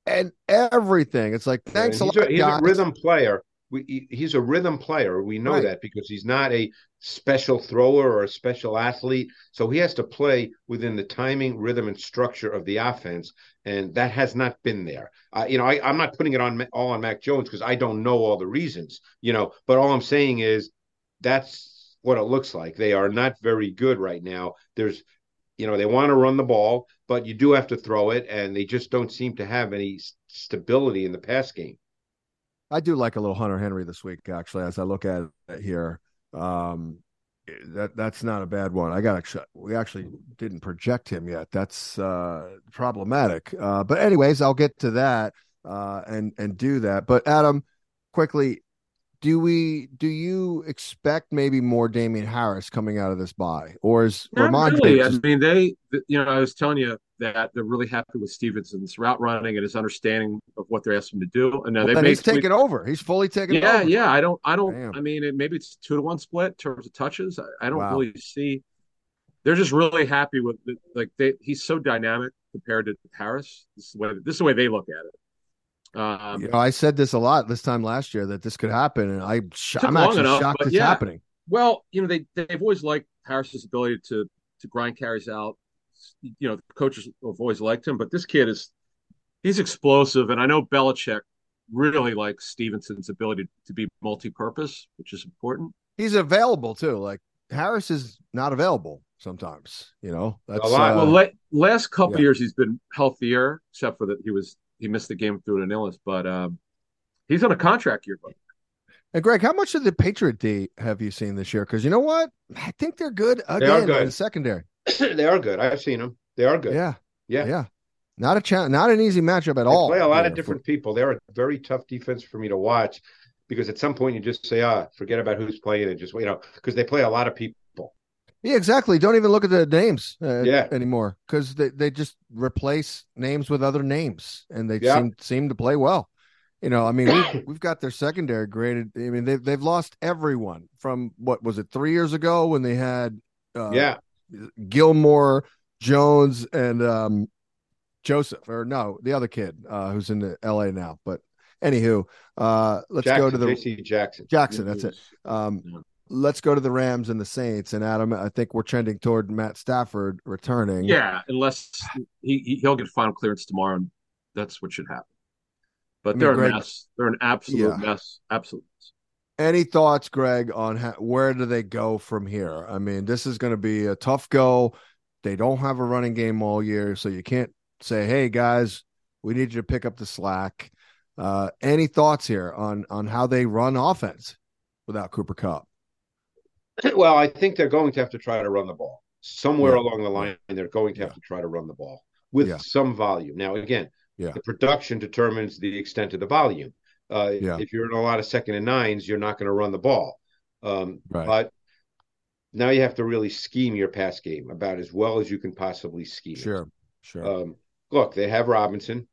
and everything. It's like thanks yeah, a lot. A, he's guys. a rhythm player. We, he's a rhythm player. We know right. that because he's not a special thrower or a special athlete. So he has to play within the timing, rhythm, and structure of the offense, and that has not been there. Uh, you know, I, I'm not putting it on all on Mac Jones because I don't know all the reasons. You know, but all I'm saying is that's what it looks like. They are not very good right now. There's you know they want to run the ball but you do have to throw it and they just don't seem to have any stability in the pass game. I do like a little hunter henry this week actually as i look at it here. Um that that's not a bad one. I got actually we actually didn't project him yet. That's uh problematic. Uh but anyways i'll get to that uh and and do that. But adam quickly do we do you expect maybe more Damien Harris coming out of this buy, or is Not really. Just... I mean, they, you know, I was telling you that they're really happy with Stevenson's route running and his understanding of what they're asking him to do. And now well, he's taken over. He's fully taken yeah, over. Yeah, yeah. I don't, I don't. Damn. I mean, it, maybe it's two to one split in terms of touches. I, I don't wow. really see. They're just really happy with like they. He's so dynamic compared to Harris. This is the way, this is the way they look at it. Um, you know, I said this a lot this time last year that this could happen, and I I'm actually enough, shocked it's yeah. happening. Well, you know, they they've always liked Harris's ability to to grind carries out. You know, the coaches have always liked him, but this kid is he's explosive, and I know Belichick really likes Stevenson's ability to be multi-purpose, which is important. He's available too. Like Harris is not available sometimes. You know, that's a lot. Uh, well, la- last couple yeah. years he's been healthier, except for that he was he missed the game through an illness, but um, he's on a contract year. Buddy. And Greg, how much of the Patriot D have you seen this year? Because you know what, I think they're good again they are good. in the secondary. they are good. I've seen them. They are good. Yeah, yeah, yeah. Not a cha- not an easy matchup at they all. Play a lot of different for... people. They're a very tough defense for me to watch because at some point you just say, ah, forget about who's playing and just you know because they play a lot of people. Yeah, exactly. Don't even look at the names uh, yeah. anymore because they, they just replace names with other names and they yeah. seem seem to play well. You know, I mean, we've, we've got their secondary graded. I mean, they've they've lost everyone from what was it three years ago when they had uh, yeah Gilmore, Jones, and um, Joseph, or no, the other kid uh, who's in the L.A. now. But anywho, uh, let's Jackson, go to the JC Jackson. Jackson, that's it. Um, let's go to the Rams and the Saints. And Adam, I think we're trending toward Matt Stafford returning. Yeah, unless he he'll get final clearance tomorrow, and that's what should happen. But I mean, they're Greg, a mess. They're an absolute yeah. mess. Absolute. Mess. Any thoughts, Greg, on how, where do they go from here? I mean, this is going to be a tough go. They don't have a running game all year, so you can't say, "Hey, guys, we need you to pick up the slack." Uh, any thoughts here on on how they run offense without Cooper Kupp? Well, I think they're going to have to try to run the ball somewhere yeah. along the line. They're going to have yeah. to try to run the ball with yeah. some volume. Now, again, the production determines the extent of the volume. Uh, if you're in a lot of second and nines, you're not going to run the ball. Um, right. But now you have to really scheme your pass game about as well as you can possibly scheme. Sure, it. sure. Um, look, they have Robinson,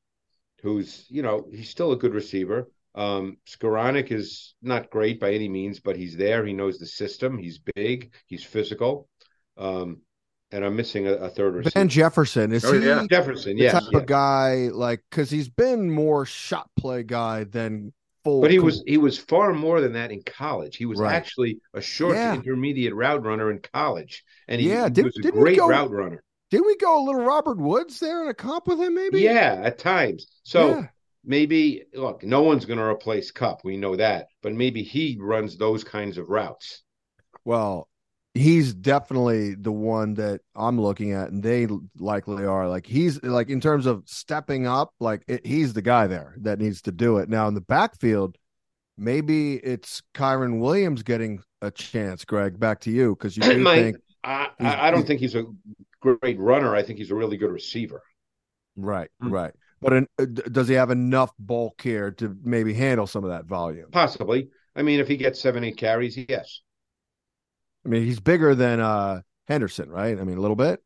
who's you know he's still a good receiver. Um, Skowronek is not great by any means, but he's there. He knows the system. He's big. He's physical. Um, and I'm missing a, a third receiver. Van Jefferson is oh, he yeah. Jefferson? Yeah, type of guy like because he's been more shot play guy than full. But he was he was far more than that in college. He was right. actually a short yeah. intermediate route runner in college, and he, yeah, did, was a great go, route runner. Did we go a little Robert Woods there in a comp with him? Maybe. Yeah, at times. So. Yeah maybe look, no one's going to replace Kupp. We know that, but maybe he runs those kinds of routes. Well, he's definitely the one that I'm looking at, and they likely are. Like he's like in terms of stepping up, like it, he's the guy there that needs to do it. Now in the backfield, maybe it's Kyren Williams getting a chance. Greg, back to you because you do think I, I don't think he's a great runner. I think he's a really good receiver. Right, mm-hmm. right. But in, uh, does he have enough bulk here to maybe handle some of that volume? Possibly. I mean, if he gets seven, eight carries, yes. I mean, he's bigger than uh, Henderson, right? I mean, a little bit.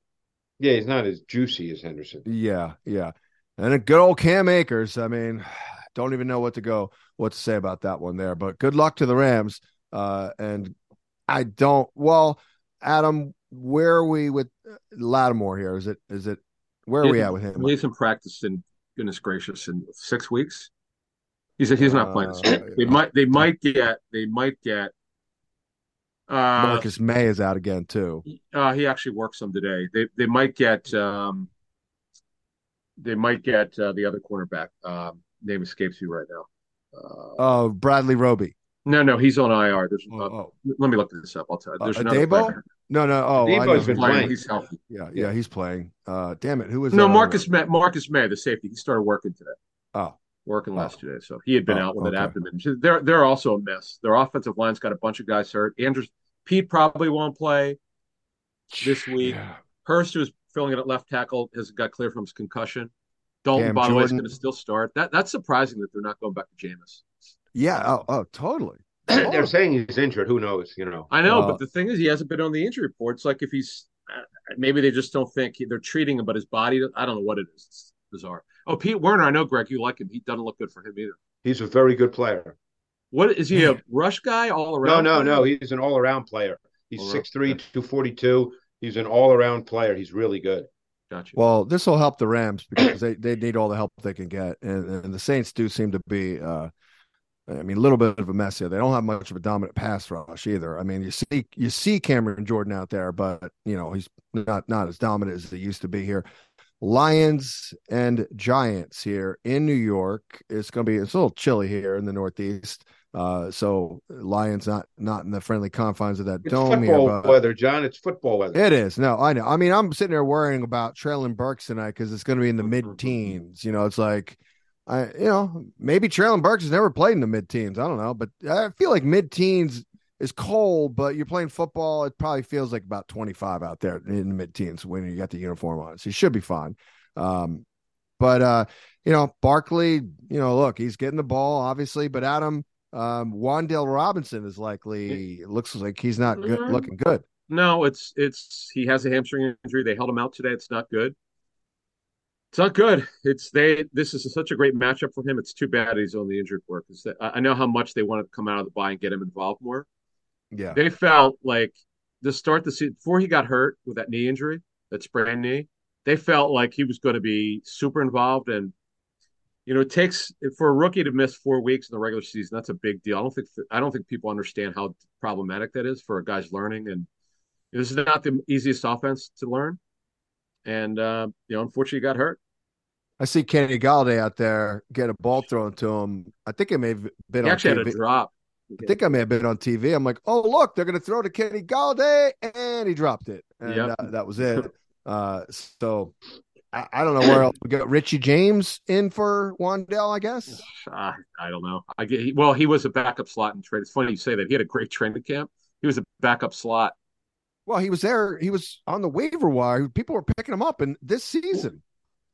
Yeah, he's not as juicy as Henderson. Yeah, yeah. And a good old Cam Akers. I mean, don't even know what to go, what to say about that one there. But good luck to the Rams. Uh, and I don't. Well, Adam, where are we with Lattimore here? Is it? Is it? Where are we at with him? He's in practice in goodness gracious, in six weeks. He said he's not playing. This Uh, week. They might they might get they might get. Uh, Marcus Maye is out again too. uh, he actually works some today. They they might get um, they might get uh, the other cornerback. Um, name escapes me right now. Uh, Oh, Bradley Roby. no, no, he's on IR. There's Oh, uh, oh. let me look this up. I'll tell you. There's Uh, another player. No, no. Oh, I Debo's know been who- playing. He's healthy. Yeah, yeah, he's playing. Uh, damn it, who was No, that Marcus Maye, Marcus Maye, the safety. He started working today. Oh, working Oh. last today. So he had been Oh, out with an okay. abdomen. They're they're also a mess. Their offensive line's got a bunch of guys hurt. Andrus Peat probably won't play this week. yeah. Hurst, who's filling in at left tackle, has got clear from his concussion. Dalton, Cam by the way, is going to still start. That that's surprising that they're not going back to Jameis. Yeah. Oh, oh, totally. They're saying he's injured. Who knows? You know. I know, Uh, but the thing is, he hasn't been on the injury report. It's like if he's uh, maybe they just don't think he, they're treating him, but his body. I don't know what it is. It's bizarre. Oh, Pete Werner, I know, Greg, you like him. He doesn't look good for him either. He's a very good player. What is he a rush guy all around? no, player? no. He's an all-around player. He's All-around, 6'3", 242. He's an all-around player. He's really good. Gotcha. Well, this will help the Rams because they, they need all the help they can get, and, and the Saints do seem to be, uh, I mean, a little bit of a mess here. They don't have much of a dominant pass rush either. I mean, you see you see Cameron Jordan out there, but you know he's not not as dominant as he used to be here. Lions and Giants here in New York. It's going to be it's a little chilly here in the Northeast. Uh, so Lions not not in the friendly confines of that It's dome here, football but weather, John. It's football weather. it is. No, I know. I mean, I'm sitting there worrying about Treylon Burks tonight because it's going to be in the mid teens. You know, it's like, I, you know, maybe Treylon Burks has never played in the mid teens. I don't know, but I feel like mid teens is cold, but you're playing football. It probably feels like about 25 out there in the mid teens when you got the uniform on. So you should be fine. Um, but, uh, you know, Barkley, you know, look, he's getting the ball, obviously, but Adam, um, Wan'Dale Robinson is likely, it looks like he's not good, Mhm. looking good. No, it's it's he has a hamstring injury. They held him out today. It's not good. It's not good. It's they. This is such a great matchup for him. It's too bad he's on the injured report because I I know how much they wanted to come out of the bye and get him involved more. Yeah. They felt like to start the season before he got hurt with that knee injury, that sprained knee. They felt like he was going to be super involved, and you know, it takes for a rookie to miss four weeks in the regular season. That's a big deal. I don't think I don't think people understand how problematic that is for a guy's learning and this is not the easiest offense to learn. And, uh, you know, unfortunately, got hurt. I see Kenny Golladay out there get a ball thrown to him. I think it may have been He on actually TV. had a drop. I think I may have been on TV. I'm like, oh look, they're going to throw to Kenny Golladay, and he dropped it, and Yep. uh, that was it. Uh, so I, I don't know where else we got. Richie James in for Wan'Dale, I guess. Uh, I don't know. I get, he, well, he was a backup slot in trade. It's funny you say that. He had a great training camp. He was a backup slot. Well, he was there. He was on the waiver wire. People were picking him up in this season.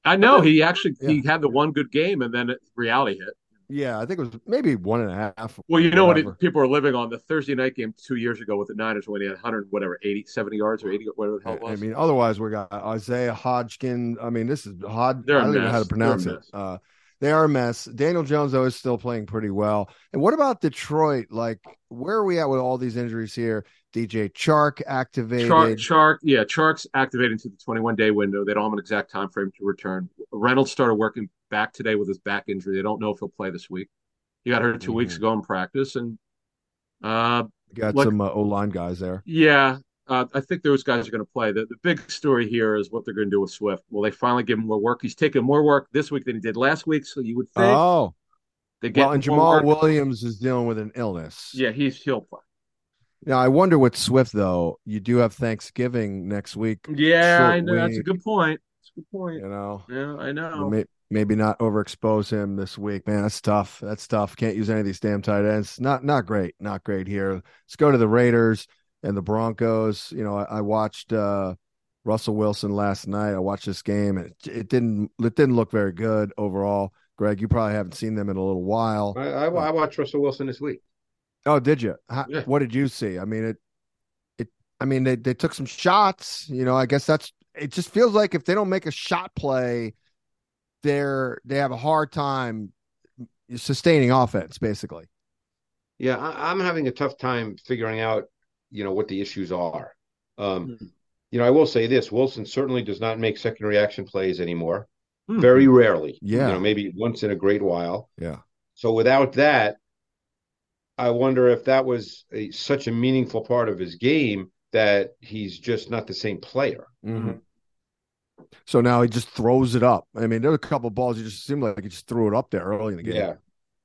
I know he actually he had the one good game, and then reality hit. Yeah, I think it was maybe one and a half. Well, you know what whatever. it, people are living on the Thursday night game two years ago with the Niners when he had 100 whatever 80 70 yards or 80 whatever the hell it I mean, otherwise we got Isaiah Hodgkin. I mean, this is Hod. They're a I don't even know how to pronounce it. Uh, they are a mess. Daniel Jones though is still playing pretty well. And what about Detroit? Like, where are we at with all these injuries here? DJ Chark activated. Chark, Chark, yeah, Chark's activated to the 21 day window. They don't have an exact time frame to return. Reynolds started working back today with his back injury. They don't know if he'll play this week. He got hurt 2 weeks Mhm. ago in practice, and uh, got like- some uh, O line guys there. yeah, uh, I think those guys are going to play. The, the big story here is what they're going to do with Swift. Will they finally give him more work? He's taking more work this week than he did last week, so you would think Oh, they get well, and Jamaal work. Williams is dealing with an illness. Yeah, he's he'll play. Now I wonder with Swift though. You do have Thanksgiving next week. Yeah, I know. That's a good point. That's a good point. You know. Yeah, I know. May- Maybe not overexpose him this week, man. That's tough. That's tough. Can't use any of these damn tight ends. Not not great. Not great here. Let's go to the Raiders and the Broncos. You know, I, I watched uh, Russell Wilson last night. I watched this game, and it, it didn't it didn't look very good overall. Greg, you probably haven't seen them in a little while. I, I, I watched Russell Wilson this week. Oh, did you? How, Yeah. What did you see? I mean, it, it. I mean, they they took some shots. You know, I guess that's. It just feels like if they don't make a shot play, they're they have a hard time sustaining offense. Basically, Yeah, I, I'm having a tough time figuring out, you know, what the issues are. Um, Mhm. you know, I will say this: Wilson certainly does not make secondary action plays anymore. Hmm. very rarely. Yeah. You know, maybe once in a great while. Yeah. So without that, I wonder if that was a, such a meaningful part of his game that he's just not the same player. Mhm. So now he just throws it up. I mean, there were a couple of balls. He just seemed like he just threw it up there early in the game. Yeah.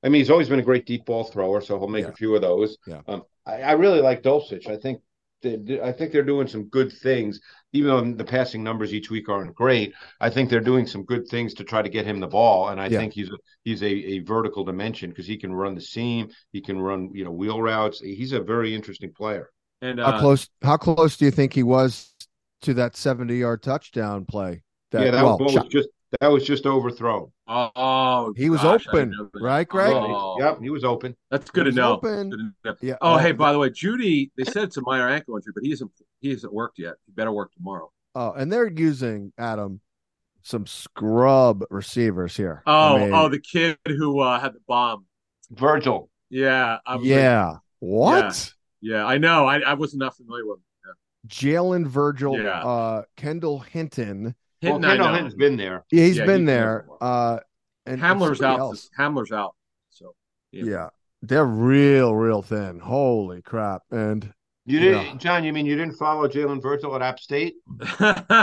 I mean, he's always been a great deep ball thrower, so he'll make Yeah. a few of those. Yeah. Um, I, I really like Dulcich. I think they, I think they're doing some good things, even though the passing numbers each week aren't great. I think they're doing some good things to try to get him the ball, and I Yeah. think he's a, he's a, a vertical dimension because he can run the seam, he can run you know wheel routes. He's a very interesting player. And How uh, close? How close do you think he was to that seventy-yard touchdown play? yeah, that well, was just that was just overthrown. Oh, oh, He was gosh, open, didn't know that. right, Greg? Oh, Yep, he was open. That's good He to know. open. Good to know. yeah. Oh, hey, by the way, Jeudy, they said it's a minor ankle injury, but he hasn't he hasn't worked yet. He better work tomorrow. Oh, and they're using Adam some scrub receivers here. Oh, I mean, oh, the kid who uh, had the bomb. Virgil. Yeah, I was like, yeah. What? yeah, I know. I, I was not familiar with him. Jalen Virgil, Yeah. uh, Kendall Hinton. Well, Hinton, I Kendall know. Hinton's been there. Yeah, he's Yeah, been he's there. been Uh, and Hamler's out. else. Hamler's out. So Yeah. they're real, real thin. Holy crap! And You didn't, Yeah. John. You mean you didn't follow Jalen Virgil at App State?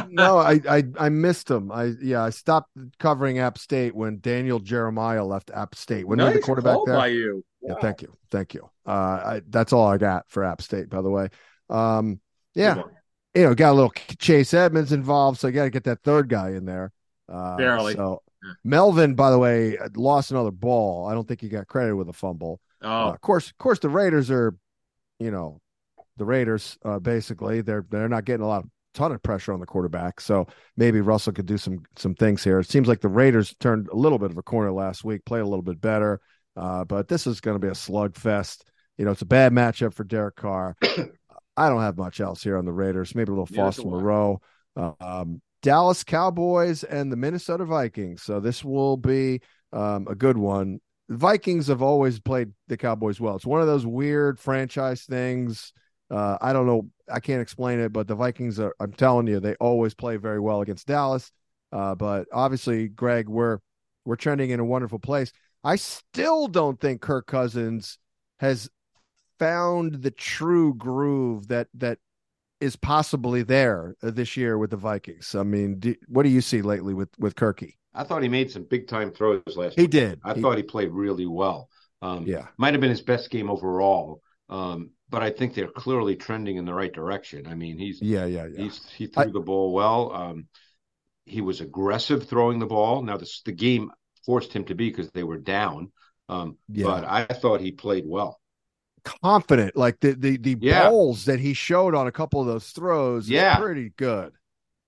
no, I, I, I missed him. I, yeah, I stopped covering App State when Daniel Jeremiah left App State. When he was the quarterback call there. by you. Yeah, Wow. thank you, thank you. Uh, I, that's all I got for App State, by the way. Um, yeah, Good one. You know, got a little Chase Edmonds involved, so I got to get that third guy in there. Uh, Barely. So Melvin, by the way, lost another ball. I don't think he got credited with a fumble. Uh, Oh, of course, of course, the Raiders are, you know, the Raiders. Uh, basically, they're they're not getting a lot of ton of pressure on the quarterback. So maybe Russell could do some some things here. It seems like the Raiders turned a little bit of a corner last week, played a little bit better. Uh, but this is going to be a slugfest. You know, it's a bad matchup for Derek Carr. I don't have much else here on the Raiders. Maybe a little Neither Foster Moreau. Um, Dallas Cowboys and the Minnesota Vikings. So this will be um, a good one. The Vikings have always played the Cowboys well. It's one of those weird franchise things. Uh, I don't know. I can't explain it, but the Vikings are. I'm telling you, they always play very well against Dallas. Uh, but obviously, Greg, we're we're trending in a wonderful place. I still don't think Kirk Cousins has found the true groove that that is possibly there uh, this year with the Vikings. I mean, do, what do you see lately with with Kirky? I thought he made some big time throws last. He week. did. I He- thought he played really well. Um, Yeah. might have been his best game overall. Um, but I think they're clearly trending in the right direction. I mean, he's Yeah, yeah, yeah. he's he threw I- the ball well. Um, he was aggressive throwing the ball. Now this, the game forced him to be because they were down. Um, Yeah. but I thought he played well. Confident, like the the the Yeah. balls that he showed on a couple of those throws. Yeah. pretty good.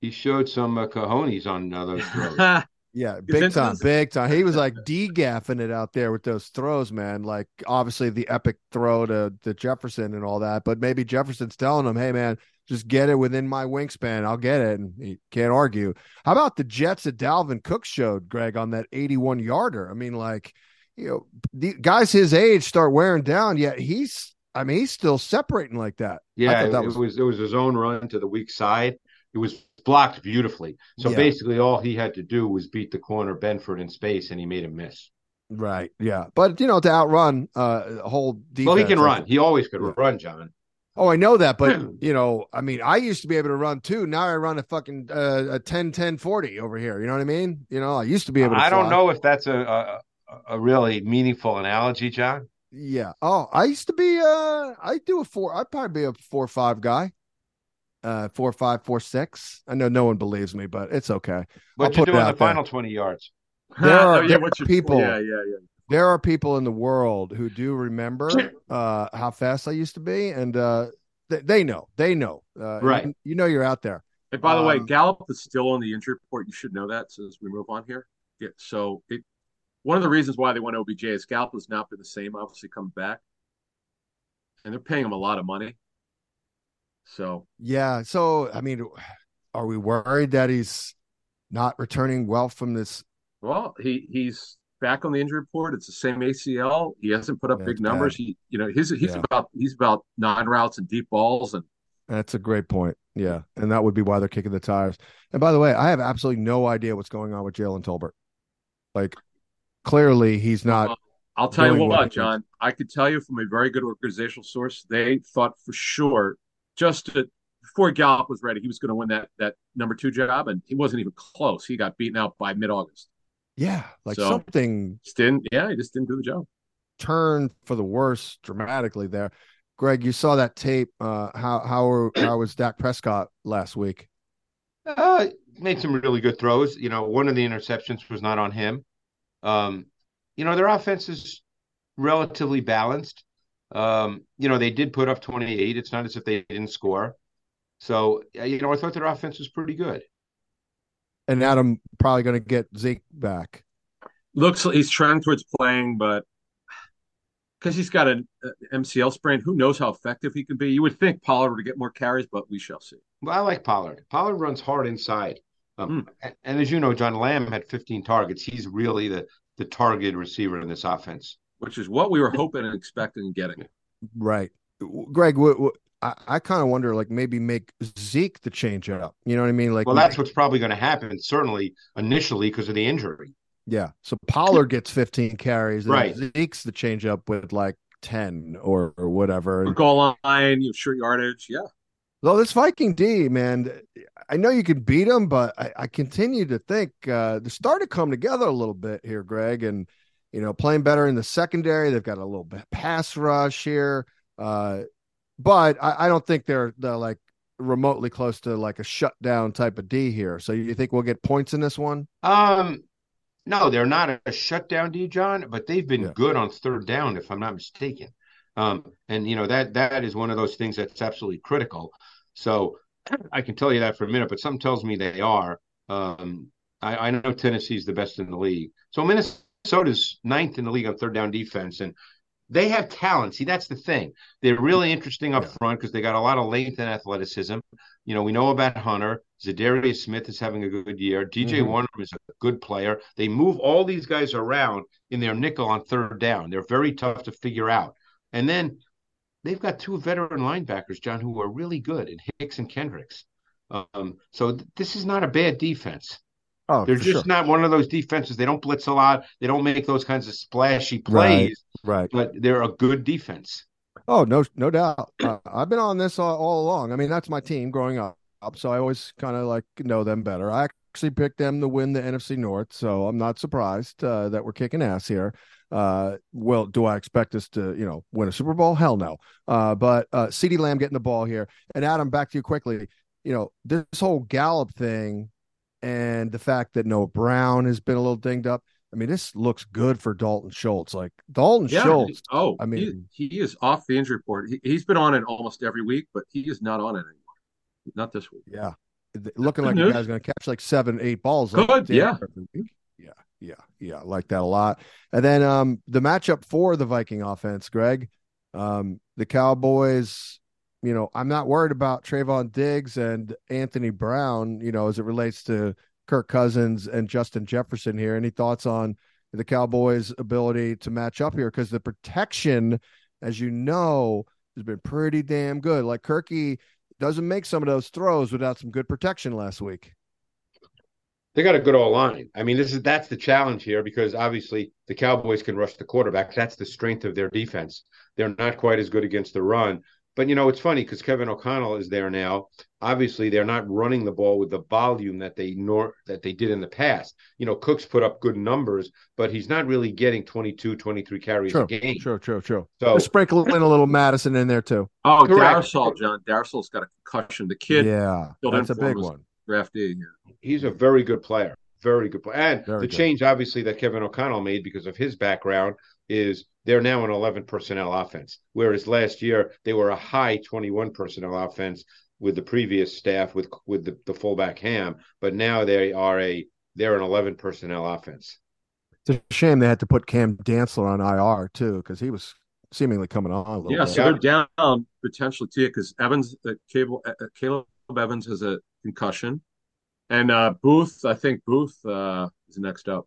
He showed some uh, cojones on uh, those throws. Yeah, big time, is- big time. He was like degaffing it out there with those throws, man. Like obviously the epic throw to, to Jefferson and all that, but maybe Jefferson's telling him, "Hey, man, just get it within my wingspan. I'll get it." And he can't argue. How about the Jets that Dalvin Cook showed, Greg, on that eighty-one yarder? I mean, like you know, the guys his age start wearing down, yet he's, I mean, he's still separating like that. Yeah, that it was- was it was his own run to the weak side. It was blocked beautifully. So Yeah. basically, all he had to do was beat the corner Benford in space, and he made him miss. Right. Yeah. But you know, to outrun uh a whole defense. well, he can run. He always could Yeah. run, John. Oh, I know that, but you know, I mean, I used to be able to run too. Now I run a fucking uh, a 10 10 40 over here. You know what I mean? You know, I used to be able to I don't know if that's a, a a really meaningful analogy, John. Yeah. Oh, I used to be uh I do a four I'd probably be a four or five guy. Uh four five, four six. I know no one believes me, but it's okay. What put you it do on out the there. final twenty yards? There are- Oh, yeah, there are people- Yeah, yeah, yeah. There are people in the world who do remember uh how fast I used to be, and uh they, they know. They know. Uh Right. you, you know you're out there. Hey, by the way, Um, Gallup is still on the injury report. You should know that. So as we move on here, yeah. So it, one of the reasons why they went OBJ is Gallup has not been the same. Obviously, coming back, and they're paying him a lot of money. So Yeah. So, I mean, are we worried that he's not returning well from this? Well, he he's back on the injury report. It's the same ACL. He hasn't put up Yeah, big numbers. bad. He, you know, he's he's Yeah. about he's about nine routes and deep balls, and That's a great point. Yeah, and that would be why they're kicking the tires. And by the way, I have absolutely no idea what's going on with Jalen Tolbert. Like, clearly, he's not. I'll tell you what, John. I could tell you from a very good organizational source, they thought for sure just to, before Gallup was ready, he was going to win that that number two job, and he wasn't even close. He got beaten out by mid August. Yeah, like so, something. Just didn't. Yeah, he just didn't do the job. Turn for the worse dramatically there. Greg, you saw that tape. Uh, how how how was Dak Prescott last week? Uh, made some really good throws. You know, one of the interceptions was not on him. Um, you know, their offense is relatively balanced. Um, you know, they did put up 28. It's not as if they didn't score. So, you know, I thought their offense was pretty good. And Adam probably going to get Zeke back. Looks like he's trending towards playing, but because he's got an MCL sprain, who knows how effective he can be? You would think Pollard would get more carries, but we shall see. Well, I like Pollard. Pollard runs hard inside. Um, mm. and, and, as you know, John Lamb had 15 targets. He's really the the targeted receiver in this offense, which is what we were hoping and expecting and getting. Right, Greg. What, what, I, I kind of wonder, like maybe make Zeke the change up. You know what I mean? Like, well, that's what's probably going to happen. Certainly, initially because of the injury. Yeah. So Pollard gets 15 carries. right. Zeke's the change up with like 10 or, or whatever. Or goal line, you short yardage. Yeah. Though this Viking D, man, I know you can beat them, but I, I continue to think uh, they're starting to come together a little bit here, Greg, and you know playing better in the secondary. They've got a little bit pass rush here, uh, but I, I, don't think they're they're like remotely close to like a shutdown type of D here. So you think we'll get points in this one? Um, no, they're not a shutdown D, John, but they've been yeah. good on third down, if I'm not mistaken. Um, and you know that that is one of those things that's absolutely critical. So I can tell you that for a minute, but something tells me they are. Um, I, I know Tennessee's the best in the league. So Minnesota's ninth in the league on third down defense, and they have talent. See, that's the thing. They're really interesting up front because they got a lot of length and athleticism. You know, we know about Hunter. Za'Darius Smith is having a good year. DJ mm-hmm. Warner is a good player. They move all these guys around in their nickel on third down. They're very tough to figure out. And then they've got two veteran linebackers, John, who are really good in Hicks and Kendricks. Um, so th- this is not a bad defense. Oh, they're just sure. not one of those defenses. They don't blitz a lot. They don't make those kinds of splashy plays. Right. right. But they're a good defense. Oh no, no doubt. Uh, I've been on this all, all, along. I mean, that's my team growing up, so I always kind of like know them better. I actually picked them to win the NFC North, so I'm not surprised uh, that we're kicking ass here. Uh, well, do I expect us to, you know, win a Super Bowl? Hell no. Uh, but uh, CeeDee Lamb getting the ball here, and Adam, back to you quickly. You know, this whole Gallup thing and the fact that Noah Brown has been a little dinged up. I mean, this looks good for Dalton Schultz. Like Dalton yeah, Schultz. Oh, I mean, he, he, is off the injury report. He, has been on it almost every week, but he is not on it anymore. Not this week. Yeah, looking like the guy's going to catch like seven, eight balls. Good, like yeah. Yeah, yeah. I like that a lot. And then um the matchup for the Viking offense, Greg. Um, the Cowboys you know, I'm not worried about Trevon Diggs and Anthony Brown, you know, as it relates to Kirk Cousins and Justin Jefferson here. Any thoughts on the Cowboys' ability to match up here? Because the protection, as you know, has been pretty damn good. Like Kirky doesn't make some of those throws without some good protection last week. They got a good all line. I mean, this is that's the challenge here because obviously the Cowboys can rush the quarterback. That's the strength of their defense. They're not quite as good against the run, but you know, it's funny because Kevin O'Connell is there now. Obviously, they're not running the ball with the volume that they nor that they did in the past. You know, Cooks put up good numbers, but he's not really getting 22, 23 carries true, a game. Sure, true, true. So sprinkle in a little Mattison in there too. Oh, Darrisaw, John. Darrisaw's got a concussion. The kid, yeah, that's a big one. Draftee. Yeah. He's a very good player. Very good player. And very the good. change, obviously, that Kevin O'Connell made because of his background is they're now an 11 personnel offense. Whereas last year they were a high 21 personnel offense with the previous staff with with the, the fullback Ham, but now they are a they're an 11 personnel offense. It's a shame they had to put Cam Dantzler on IR too because he was seemingly coming on a little. Yeah, bit. so they're down potentially too because Evans, uh, Cable, uh, Caleb Evans has a concussion, and uh, Booth, I think Booth uh, is next up.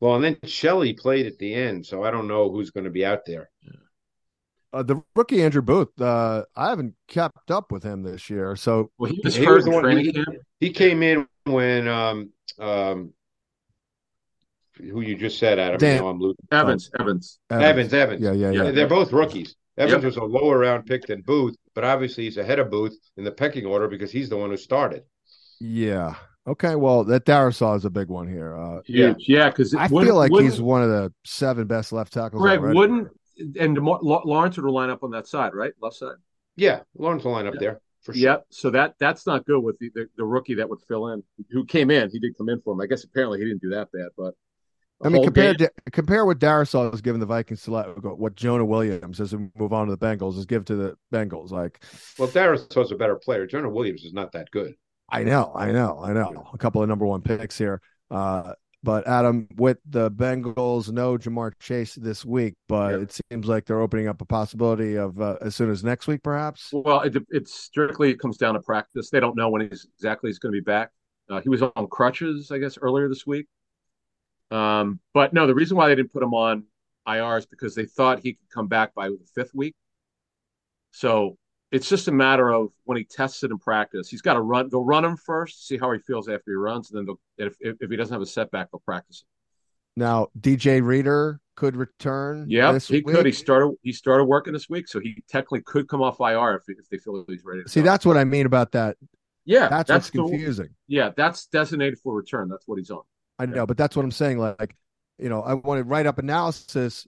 Well, and then Shelley played at the end, so I don't know who's going to be out there. Yeah. Uh, the rookie Andrew Booth, uh, I haven't kept up with him this year. So Well, he was He hurt was in one- training he- camp. He came in when um um who you just said, Adam. Dan- Now I'm losing. Evans, Evans. Evans, Evans. Yeah, yeah, yeah. Yeah. They're both rookies. Evans Yep. was a lower round pick than Booth, but obviously he's ahead of Booth in the pecking order because he's the one who started. Yeah. Okay. Well, that Darrisaw is a big one here. Uh, Yeah. Huge. Yeah, because I feel like he's one of the seven best left tackles. Greg already. wouldn't and DeMar- Lawrence would line up on that side, right? Left side. Yeah, Lawrence will line up Yeah. there for sure. Yep. So that that's not good with the, the, the rookie that would fill in, who came in. He did come in for him. I guess apparently he didn't do that bad, but the I mean, whole compare game- to, compare what Darrisaw is given the Vikings to let- what Jonah Williams as we move on to the Bengals is give to the Bengals. Like, Well, Darrisaw's a better player. Jonah Williams is not that good. I know, I know, I know. A couple of number one picks here. Uh, but Adam, with the Bengals, no Ja'Marr Chase this week, but Yep. it seems like they're opening up a possibility of uh, as soon as next week, perhaps. Well, it, it strictly comes down to practice. They don't know when he's exactly he's going to be back. Uh, he was on crutches, I guess, earlier this week. Um, but no, the reason why they didn't put him on IR is because they thought he could come back by the fifth week. So it's just a matter of when he tests it in practice. He's got to run. They'll run him first, see how he feels after he runs, and then they'll, if, if if he doesn't have a setback, they'll practice. him. Now, DJ Reader could return. Yeah, he could. He started. He started working this week, so he technically could come off IR if, if they feel he's ready. To See, go. that's what I mean about that. yeah, That's, that's what's the- confusing. yeah, that's designated for return. That's what he's on. I know, but that's what I'm saying. Like, you know, I want to write up analysis,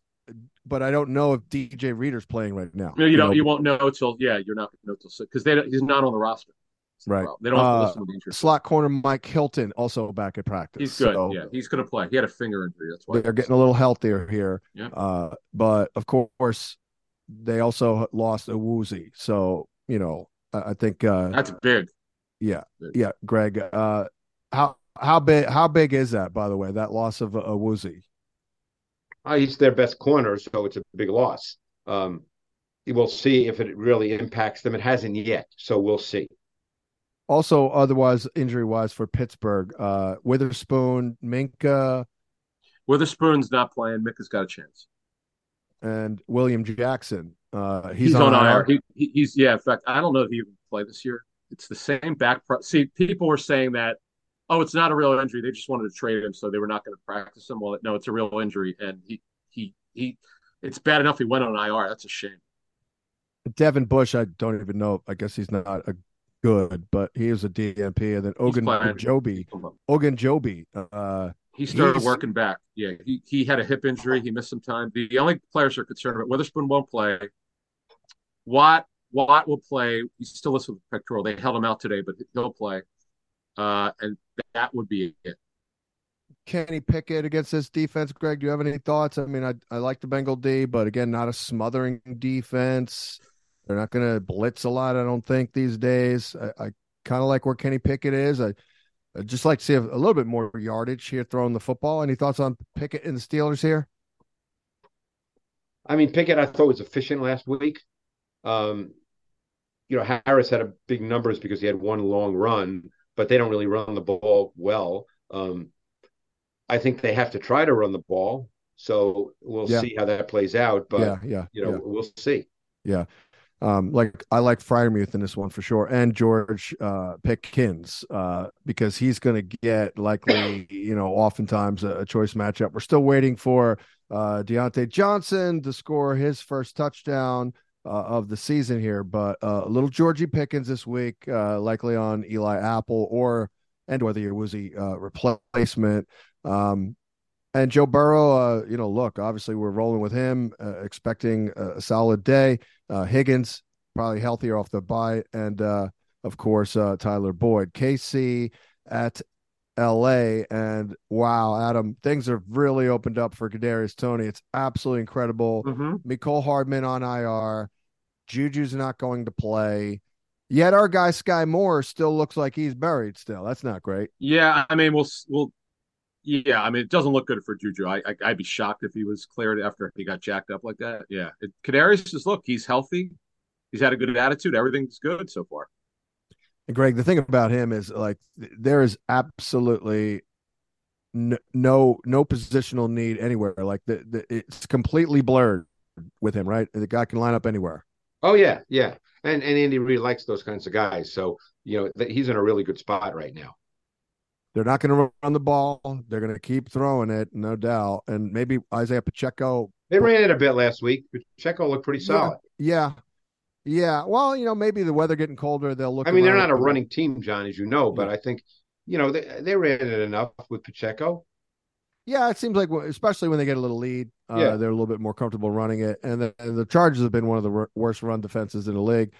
but I don't know if DJ Reader's playing right now. You, know, you don't. know, You won't know till yeah. You're not know till because they don't, he's not on the roster. Right. They don't have to Uh, listen to the slot corner Mike Hilton also back at practice. He's good. So yeah, he's going to play. He had a finger injury. That's why they're getting a little healthier here. Yeah. Uh, but of course, they also lost Awuzie. So you know, I, I think uh, That's big. yeah, big. yeah, Greg. Uh, how how big how big is that? By the way, that loss of a, Awuzie. Uh, he's their best corner, so it's a big loss. Um, we'll see if it really impacts them. It hasn't yet, so we'll see. Also, otherwise injury wise for Pittsburgh, uh, Witherspoon, Minkah, Witherspoon's not playing. Mick has got a chance. and William Jackson. Uh, he's, He's, on, on, IR. IR. He, he- he's yeah. In fact, I don't know if he even play this year. It's the same back. Pro- See, people were saying that. Oh, it's not a real injury. They just wanted to trade him, so they were not going to practice him. Well, no, it's a real injury, and he he he. It's bad enough he went on IR. That's a shame. Devin Bush, I don't even know. I guess he's not a good, but he is a DMP. And then Ogun playing. Joby, Ogunjobi. Uh, He started He's- working back. Yeah, he, he had a hip injury. He missed some time. The only players are concerned about Witherspoon won't play. Watt Watt will play. He's still listed with pectoral. They held him out today, but he'll play. Uh, and that would be it. Kenny Pickett against this defense. Greg, do you have any thoughts? I mean, I I like the Bengal D, but again, not a smothering defense. They're not going to blitz a lot, I don't think these days. I, I kind of like where Kenny Pickett is. I I'd just like to see a, a little bit more yardage here throwing the football. Any thoughts on Pickett and the Steelers here? I mean, Pickett, I thought was efficient last week. Um, you know, Harris had a big numbers because he had one long run, but they don't really run the ball well. Um, I think they have to try to run the ball, so we'll Yeah. see how that plays out. But yeah, yeah, you know, yeah. we'll see. Yeah. Um, like I like Freiermuth in this one for sure, and George uh, Pickens uh, because he's going to get likely, you know, oftentimes a, a choice matchup. We're still waiting for uh, Diontae Johnson to score his first touchdown uh, of the season here, but uh, a little Georgie Pickens this week, uh, likely on Eli Apple or and whether it was a uh, replacement. Um, and Joe Burrow, uh, you know, look, obviously we're rolling with him, uh, expecting a, solid day. Higgins probably healthier off the bye, and of course Tyler Boyd, KC at L.A. And wow, Adam, things have really opened up for Kadarius Toney. It's absolutely incredible. Mm-hmm. Mecole Hardman on IR, Juju's not going to play. Yet our guy Skyy Moore still looks like he's buried. Still, that's not great. Yeah, I mean, we'll we'll. Yeah, I mean, it doesn't look good for Juju. I, I I'd be shocked if he was cleared after he got jacked up like that. Yeah, it, Kadarius just look, he's healthy. He's had a good attitude. Everything's good so far. Greg, the thing about him is like there is absolutely no no, no positional need anywhere. Like the, the it's completely blurred with him, right? The guy can line up anywhere. Oh yeah, yeah, and and Andy Reid likes those kinds of guys, so you know th- he's in a really good spot right now. They're not going to run the ball. They're going to keep throwing it, no doubt. And maybe Isaiah Pacheco. They ran it a bit last week. Pacheco looked pretty solid. Yeah, yeah. Yeah, well, you know, maybe the weather getting colder, they'll look. I mean, they're not a running team, John, as you know, but. I think you know they they ran it enough with Pacheco. Yeah, it seems like, especially when they get a little lead, uh, yeah. they're a little bit more comfortable running it. And the, and the Chargers have been one of the worst run defenses in the league.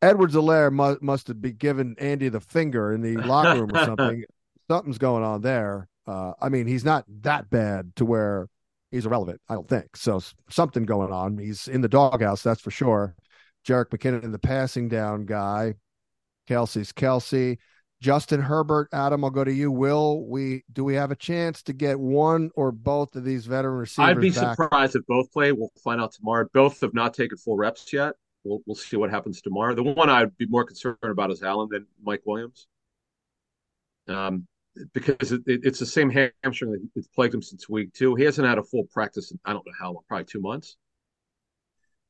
Edwards-Helaire must, must have been giving Andy the finger in the locker room or something. Something's going on there. Uh, I mean, he's not that bad to where he's irrelevant, I don't think. So something going on. He's in the doghouse, that's for sure. Jerick McKinnon, and the passing down guy. Kelce's Kelce. Justin Herbert, Adam, I'll go to you. Will we do we have a chance to get one or both of these veteran receivers? I'd be back? surprised if both play. We'll find out tomorrow. Both have not taken full reps yet. We'll we'll see what happens tomorrow. The one I'd be more concerned about is Allen than Mike Williams, um, because it, it, it's the same hamstring that it's plagued him since week two. He hasn't had a full practice in I don't know how long, probably two months.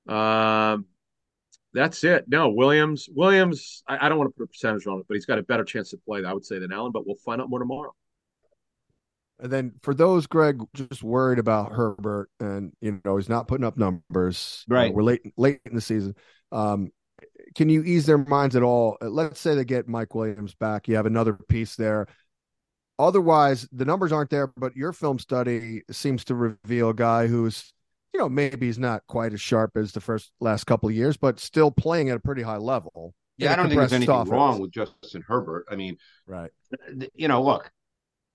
Um, that's it. No, Williams. Williams. I, I, don't want to put a percentage on it, but he's got a better chance to play, I would say, than Allen. But we'll find out more tomorrow. And then for those, Greg, just worried about Herbert, and you know he's not putting up numbers. Right. Uh, we're late late in the season. Um, can you ease their minds at all? Uh, let's say they get Mike Williams back. You have another piece there. Otherwise, the numbers aren't there, but your film study seems to reveal a guy who's you know, maybe he's not quite as sharp as the first last couple of years, but still playing at a pretty high level. Yeah, I don't think there's anything offense. wrong with Justin Herbert. I mean, right. You know, look,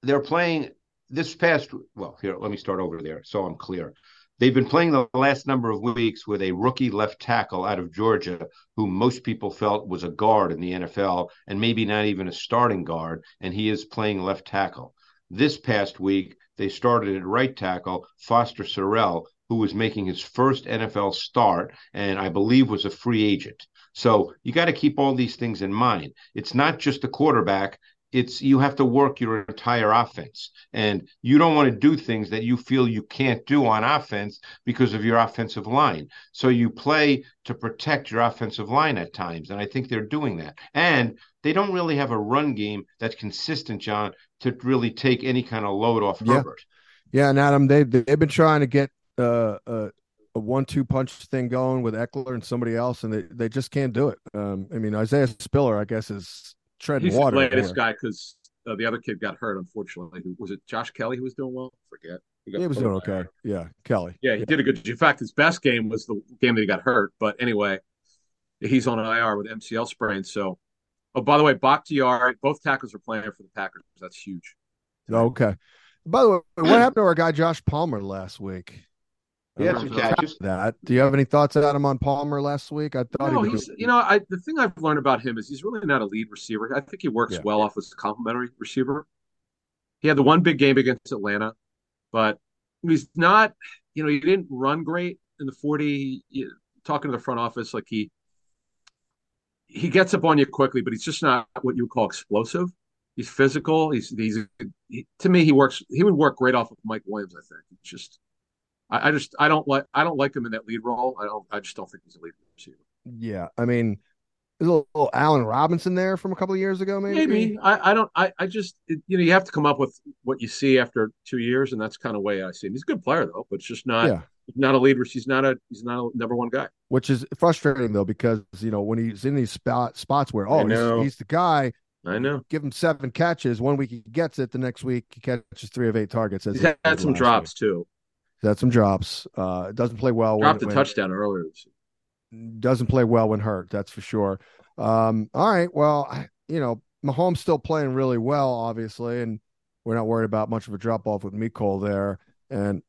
they're playing this past well, here, let me start over there so I'm clear. They've been playing the last number of weeks with a rookie left tackle out of Georgia, who most people felt was a guard in the NFL and maybe not even a starting guard, and he is playing left tackle. This past week, they started at right tackle Foster Sarell, who was making his first NFL start and I believe was a free agent. So you got to keep all these things in mind. It's not just the quarterback. It's you have to work your entire offense, and you don't want to do things that you feel you can't do on offense because of your offensive line. So you play to protect your offensive line at times, and I think they're doing that. And they don't really have a run game that's consistent, John, to really take any kind of load off yeah. Herbert. Yeah, and Adam, they they've been trying to get uh, uh, a one-two punch thing going with Ekeler and somebody else, and they, they just can't do it. Um, I mean, Isaiah Spiller, I guess, is treading He's water. He's the latest guy because uh, the other kid got hurt. Unfortunately, was it Josh Kelley who was doing well? I forget. He, he was doing okay. Yeah, Kelley. Yeah, he yeah. did a good. In fact, his best game was the game that he got hurt. But anyway, he's on an IR with MCL sprain. So, oh, by the way, Bakhtiari, both tackles are playing for the Packers. That's huge. Okay. By the way, what happened to our guy Josh Palmer last week? He had some catches. That. Do you have any thoughts on him on Palmer last week? I thought no, he he's. You know, I the thing I've learned about him is he's really not a lead receiver. I think he works yeah. well off as a complementary receiver. He had the one big game against Atlanta, but he's not. You know, he didn't run great in the forty. Talking to the front office, like he he gets up on you quickly, but he's just not what you would call explosive. He's physical. He's he's he, to me he works. He would work great off of Mike Williams. I think. It's just I, I, just I don't like I don't like him in that lead role. I don't I just don't think he's a lead receiver. Yeah, I mean, there's a little, little Allen Robinson there from a couple of years ago, maybe. Maybe I, I don't I, I just it, you know you have to come up with what you see after two years, and that's kind of way I see him. He's a good player though, but it's just not yeah. not a leader. He's not a he's not a number one guy. Which is frustrating though, because you know when he's in these spot spots where oh he's, he's the guy. I know. Give him seven catches. One week he gets it. The next week he catches three of eight targets. He's had some drops week. too. He's had some drops. Uh, doesn't play well. Dropped when, a touchdown earlier. Doesn't play well when hurt. That's for sure. Um, all right. Well, you know, Mahomes still playing really well, obviously, and we're not worried about much of a drop off with Mecole there. And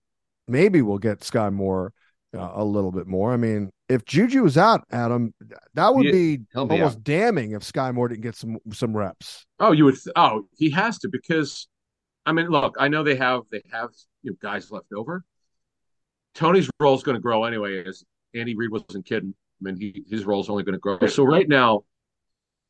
maybe we'll get Skyy Moore uh, a little bit more. I mean, if Juju is out, Adam, that would be, be almost out. damning if Skyy Moore didn't get some some reps. Oh, you would. Th- oh, he has to because, I mean, look, I know they have they have you know, guys left over, Toney's role is going to grow anyway. As Andy Reid wasn't kidding. I mean, he, his role is only going to grow. So right now,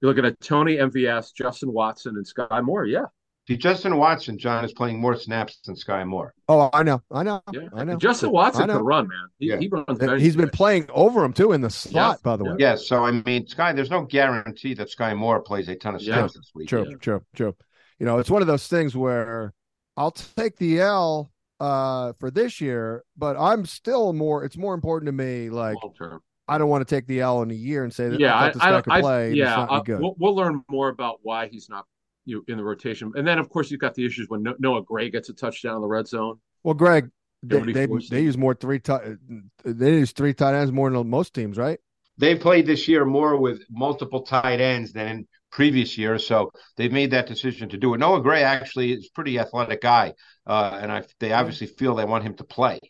you're looking at Toney, MVS, Justin Watson, and Skyy Moore. Yeah, See, Justin Watson, John, is playing more snaps than Skyy Moore. Oh, I know, I know, Yeah, I know. Justin Watson could run, man. He, Yeah. he runs. And very He's been playing over him too in the slot, by the way. Yes, so I mean, Skyy, there's no guarantee that Skyy Moore plays a ton of Yeah. snaps this week. True, Yeah. true, true. You know, it's one of those things where I'll take the L uh for this year, but I'm still more. It's more important to me. Like long term. I don't want to take the L in a year and say that Yeah, I I, this I, guy don't- could I play. yeah, not any uh, good. we'll, we'll learn more about why he's not you know, in the rotation, and then of course you've got the issues when Noah Gray gets a touchdown in the red zone. Well, Greg, they they, they use more three tight. They use three tight ends more than most teams, right? They've played this year more with multiple tight ends than in previous years, so they've made that decision to do it. Noah Gray actually is a pretty athletic guy, uh, and I, they obviously feel they want him to play.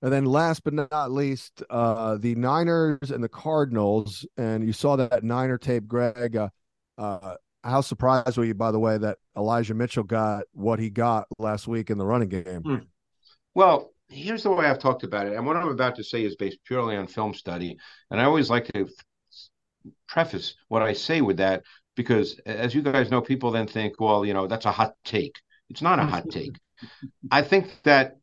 And then last but not least, uh, the Niners and the Cardinals. And you saw that Niner tape, Greg. Uh, uh, how surprised were you, by the way, that Elijah Mitchell got what he got last week in the running game? Hmm. Well, here's the way I've talked about it, and what I'm about to say is based purely on film study. And I always like to preface what I say with that because, as you guys know, people then think, well, you know, that's a hot take. It's not a hot take. I think that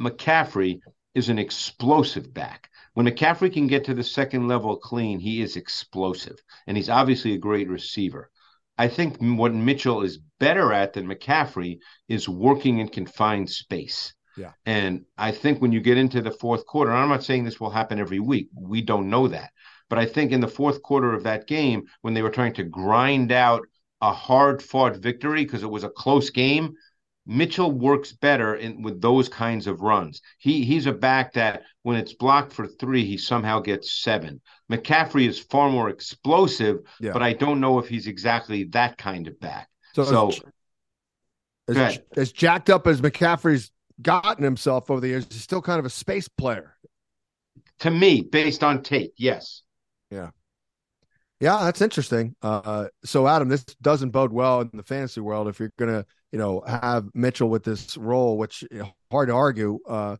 McCaffrey is an explosive back. When McCaffrey can get to the second level clean, he is explosive, and he's obviously a great receiver. I think what Mitchell is better at than McCaffrey is working in confined space. Yeah. And I think when you get into the fourth quarter, I'm not saying this will happen every week, we don't know that. But I think in the fourth quarter of that game, when they were trying to grind out a hard fought victory because it was a close game, Mitchell works better in with those kinds of runs. He he's a back that when it's blocked for three, he somehow gets seven. McCaffrey is far more explosive, Yeah. but I don't know if he's exactly that kind of back. So, So as, as, as jacked up as McCaffrey's gotten himself over the years, he's still kind of a space player. to me, based on tape, yes. Yeah, Yeah, that's interesting. Uh, so Adam, this doesn't bode well in the fantasy world if you're gonna, you know, have Mitchell with this role, which you know, hard to argue. Uh,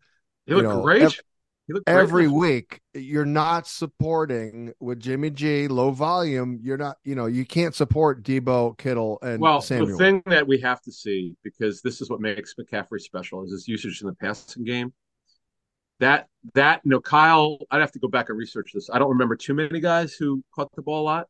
He You looked know, great. ev- he looked great every week. week, you're not supporting with Jimmy G, low volume. You're not, you know, you can't support Deebo, Kittle, and Well, Samuel. the thing that we have to see, because this is what makes McCaffrey special, is his usage in the passing game. That that you know, Kyle, I'd have to go back and research this. I don't remember too many guys who caught the ball a lot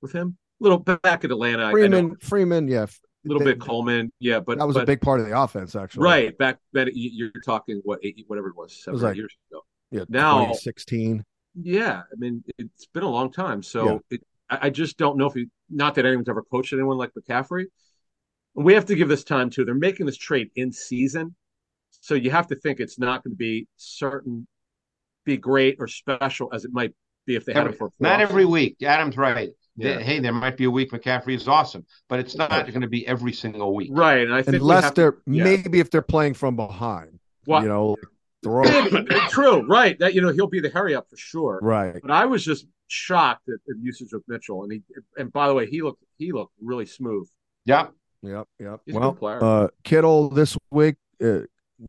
with him. A little back at Atlanta, Freeman, Freeman, yeah, a little they- bit Coleman, yeah, but that was but, a big part of the offense, actually. right back. Then you're talking what eight, whatever it was, seven was like- years ago. Yeah, Now- 2016. Yeah, I mean, it's been a long time. So Yeah. it, I, I just don't know if he, not that anyone's ever coached anyone like McCaffrey. And we have to give this time too. They're making this trade in season. So you have to think it's not going to be certain, be great or special as it might be if they had it for a full not every week. Adam's right. Yeah. Hey, there might be a week McCaffrey is awesome, but it's not going to be every single week. Right. And I think Unless they're yeah. maybe if they're playing from behind, Well, you know, throw true. Right. That, you know, he'll be the hurry up for sure. right. But I was just shocked at the usage of Mitchell. And he, and by the way, he looked, he looked really smooth. Yeah. Yep, yep. He's a well, good player. uh, Kittle this week, uh,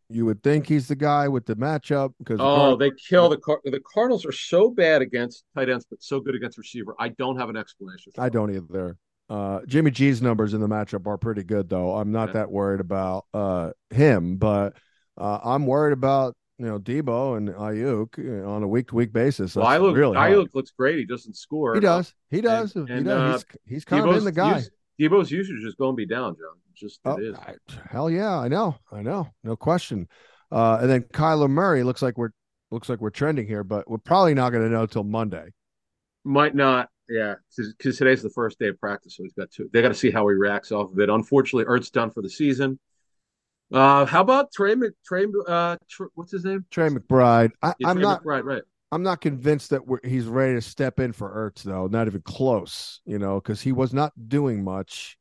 you would think he's the guy with the matchup because Oh, they kill the Car- the Cardinals are so bad against tight ends, but so good against receiver. I don't have an explanation. I don't either. Uh, Jimmy G's numbers in the matchup are pretty good, though. I'm not Yeah. that worried about uh, him, but uh, I'm worried about you know Deebo and Aiyuk you know, on a week to week basis. Well, look. really hard. looks great. He doesn't score. He does. He does. and- he and, does. uh, he's he's kind of Deebo's been the guy. Deebo's usage is going to be down, John. Just Oh, it is. I- hell yeah, I know, I know, no question. Uh, and then Kyler Murray looks like we're looks like we're trending here, but we're probably not going to know till Monday. Might not. Yeah, because today's the first day of practice, so he's got two. They got to see how he reacts off of it. Unfortunately, Ertz done for the season. Uh, how about Trey? Mc, Trey, uh, what's his name? Trey McBride, I, Yeah, Trey not. McBride, right? I'm not convinced that we're, he's ready to step in for Ertz, though. Not even close, you know, because he was not doing much.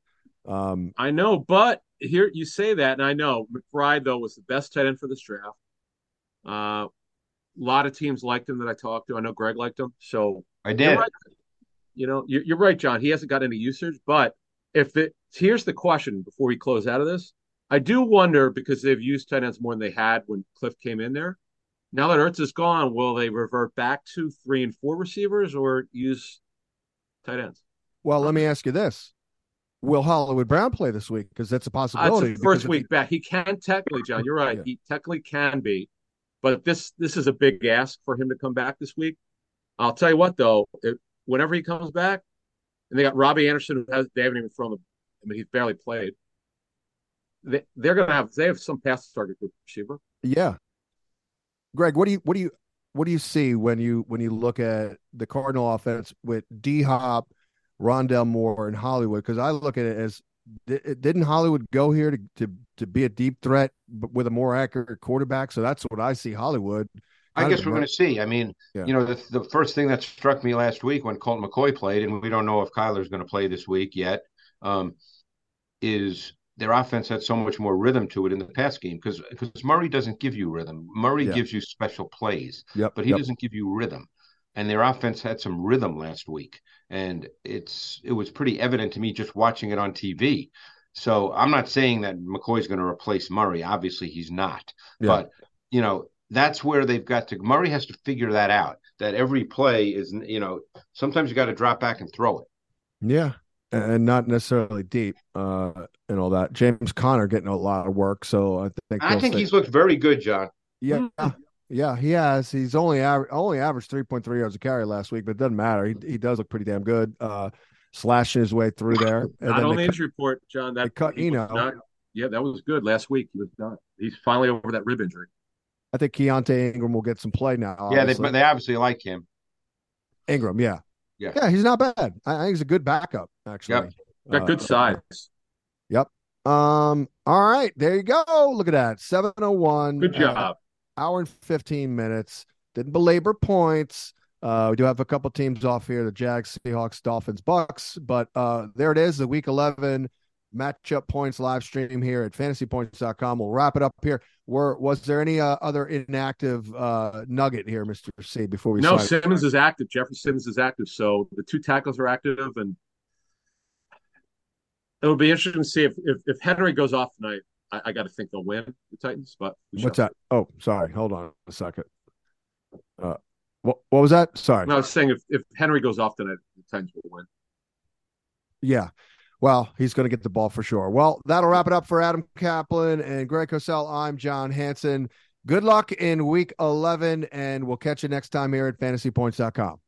Um, I know, but here you say that, and I know McBride though was the best tight end for this draft. Uh, a lot of teams liked him that I talked to. I know Greg liked him, so I you're did. right. You know, you're, you're right, John. He hasn't got any usage, but if it here's the question before we close out of this, I do wonder because they've used tight ends more than they had when Kliff came in there. Now that Ertz is gone, will they revert back to three and four receivers or use tight ends? well, let me ask you this: will Hollywood Brown play this week? Because that's a uh, possibility. That's first week back. He can technically, John. You're right. Yeah. He technically can be, but this this is a big ask for him to come back this week. I'll tell you what, though, it, whenever he comes back, and they got Robbie Anderson, who has they haven't even thrown the. I mean, he's barely played. They, they're going to have they have some pass target group receiver. Yeah, Greg, what do you what do you what do you see when you when you look at the Cardinal offense with D Hop, Rondale Moore, in Hollywood? Because I look at it as didn't Hollywood go here to, to to be a deep threat with a more accurate quarterback? So that's what I see Hollywood. I guess we're going to see. I mean, yeah. you know, the, the first thing that struck me last week when Colt McCoy played, and we don't know if Kyler's going to play this week yet, um, is their offense had so much more rhythm to it in the pass game because because Murray doesn't give you rhythm. Murray yeah. gives you special plays, yep, but he yep. doesn't give you rhythm. And their offense had some rhythm last week, and it's it was pretty evident to me just watching it on TV. So I'm not saying that McCoy's going to replace Murray. Obviously, he's not. Yeah. But you know that's where they've got to. Murray has to figure that out. That every play is, you know, sometimes you got to drop back and throw it. Yeah, and not necessarily deep uh, and all that. James Conner getting a lot of work, so I think I think he's looked very good, John. Yeah, yeah, he has. He's only aver- only averaged three point three yards a carry last week, but it doesn't matter. He he does look pretty damn good, uh, slashing his way through there. And not on the injury report, John. That cut you know. yeah, that was good last week. He was done. He's finally over that rib injury. I think Keaontay Ingram will get some play now. Obviously. Yeah, they they obviously like him. Ingram, yeah, yeah, yeah. He's not bad. I think he's a good backup. Actually, yep. got uh, good size. Yep. Um. All right, there you go. Look at that. Seven oh one. Good job. Uh, hour and fifteen minutes. Didn't belabor points. Uh, we do have a couple teams off here: the Jags, Seahawks, Dolphins, Bucks. But uh, there it is, the Week Eleven matchup points live stream here at fantasypoints.com. We'll wrap it up here. Were was there any uh, other inactive uh, nugget here, Mister C? Before we no, Simmons is active. Jeffrey Simmons is active, so the two tackles are active, and it'll be interesting to see if if, if Henry goes off tonight. I, I got to think they'll win the Titans. But what's that? Oh, sorry. Hold on a second. Uh, what what was that? Sorry. No, I was saying if if Henry goes off tonight, the Titans will win. Yeah. Well, he's going to get the ball for sure. Well, that'll wrap it up for Adam Caplan and Greg Cosell. I'm John Hansen. Good luck in week 11, and we'll catch you next time here at fantasypoints.com.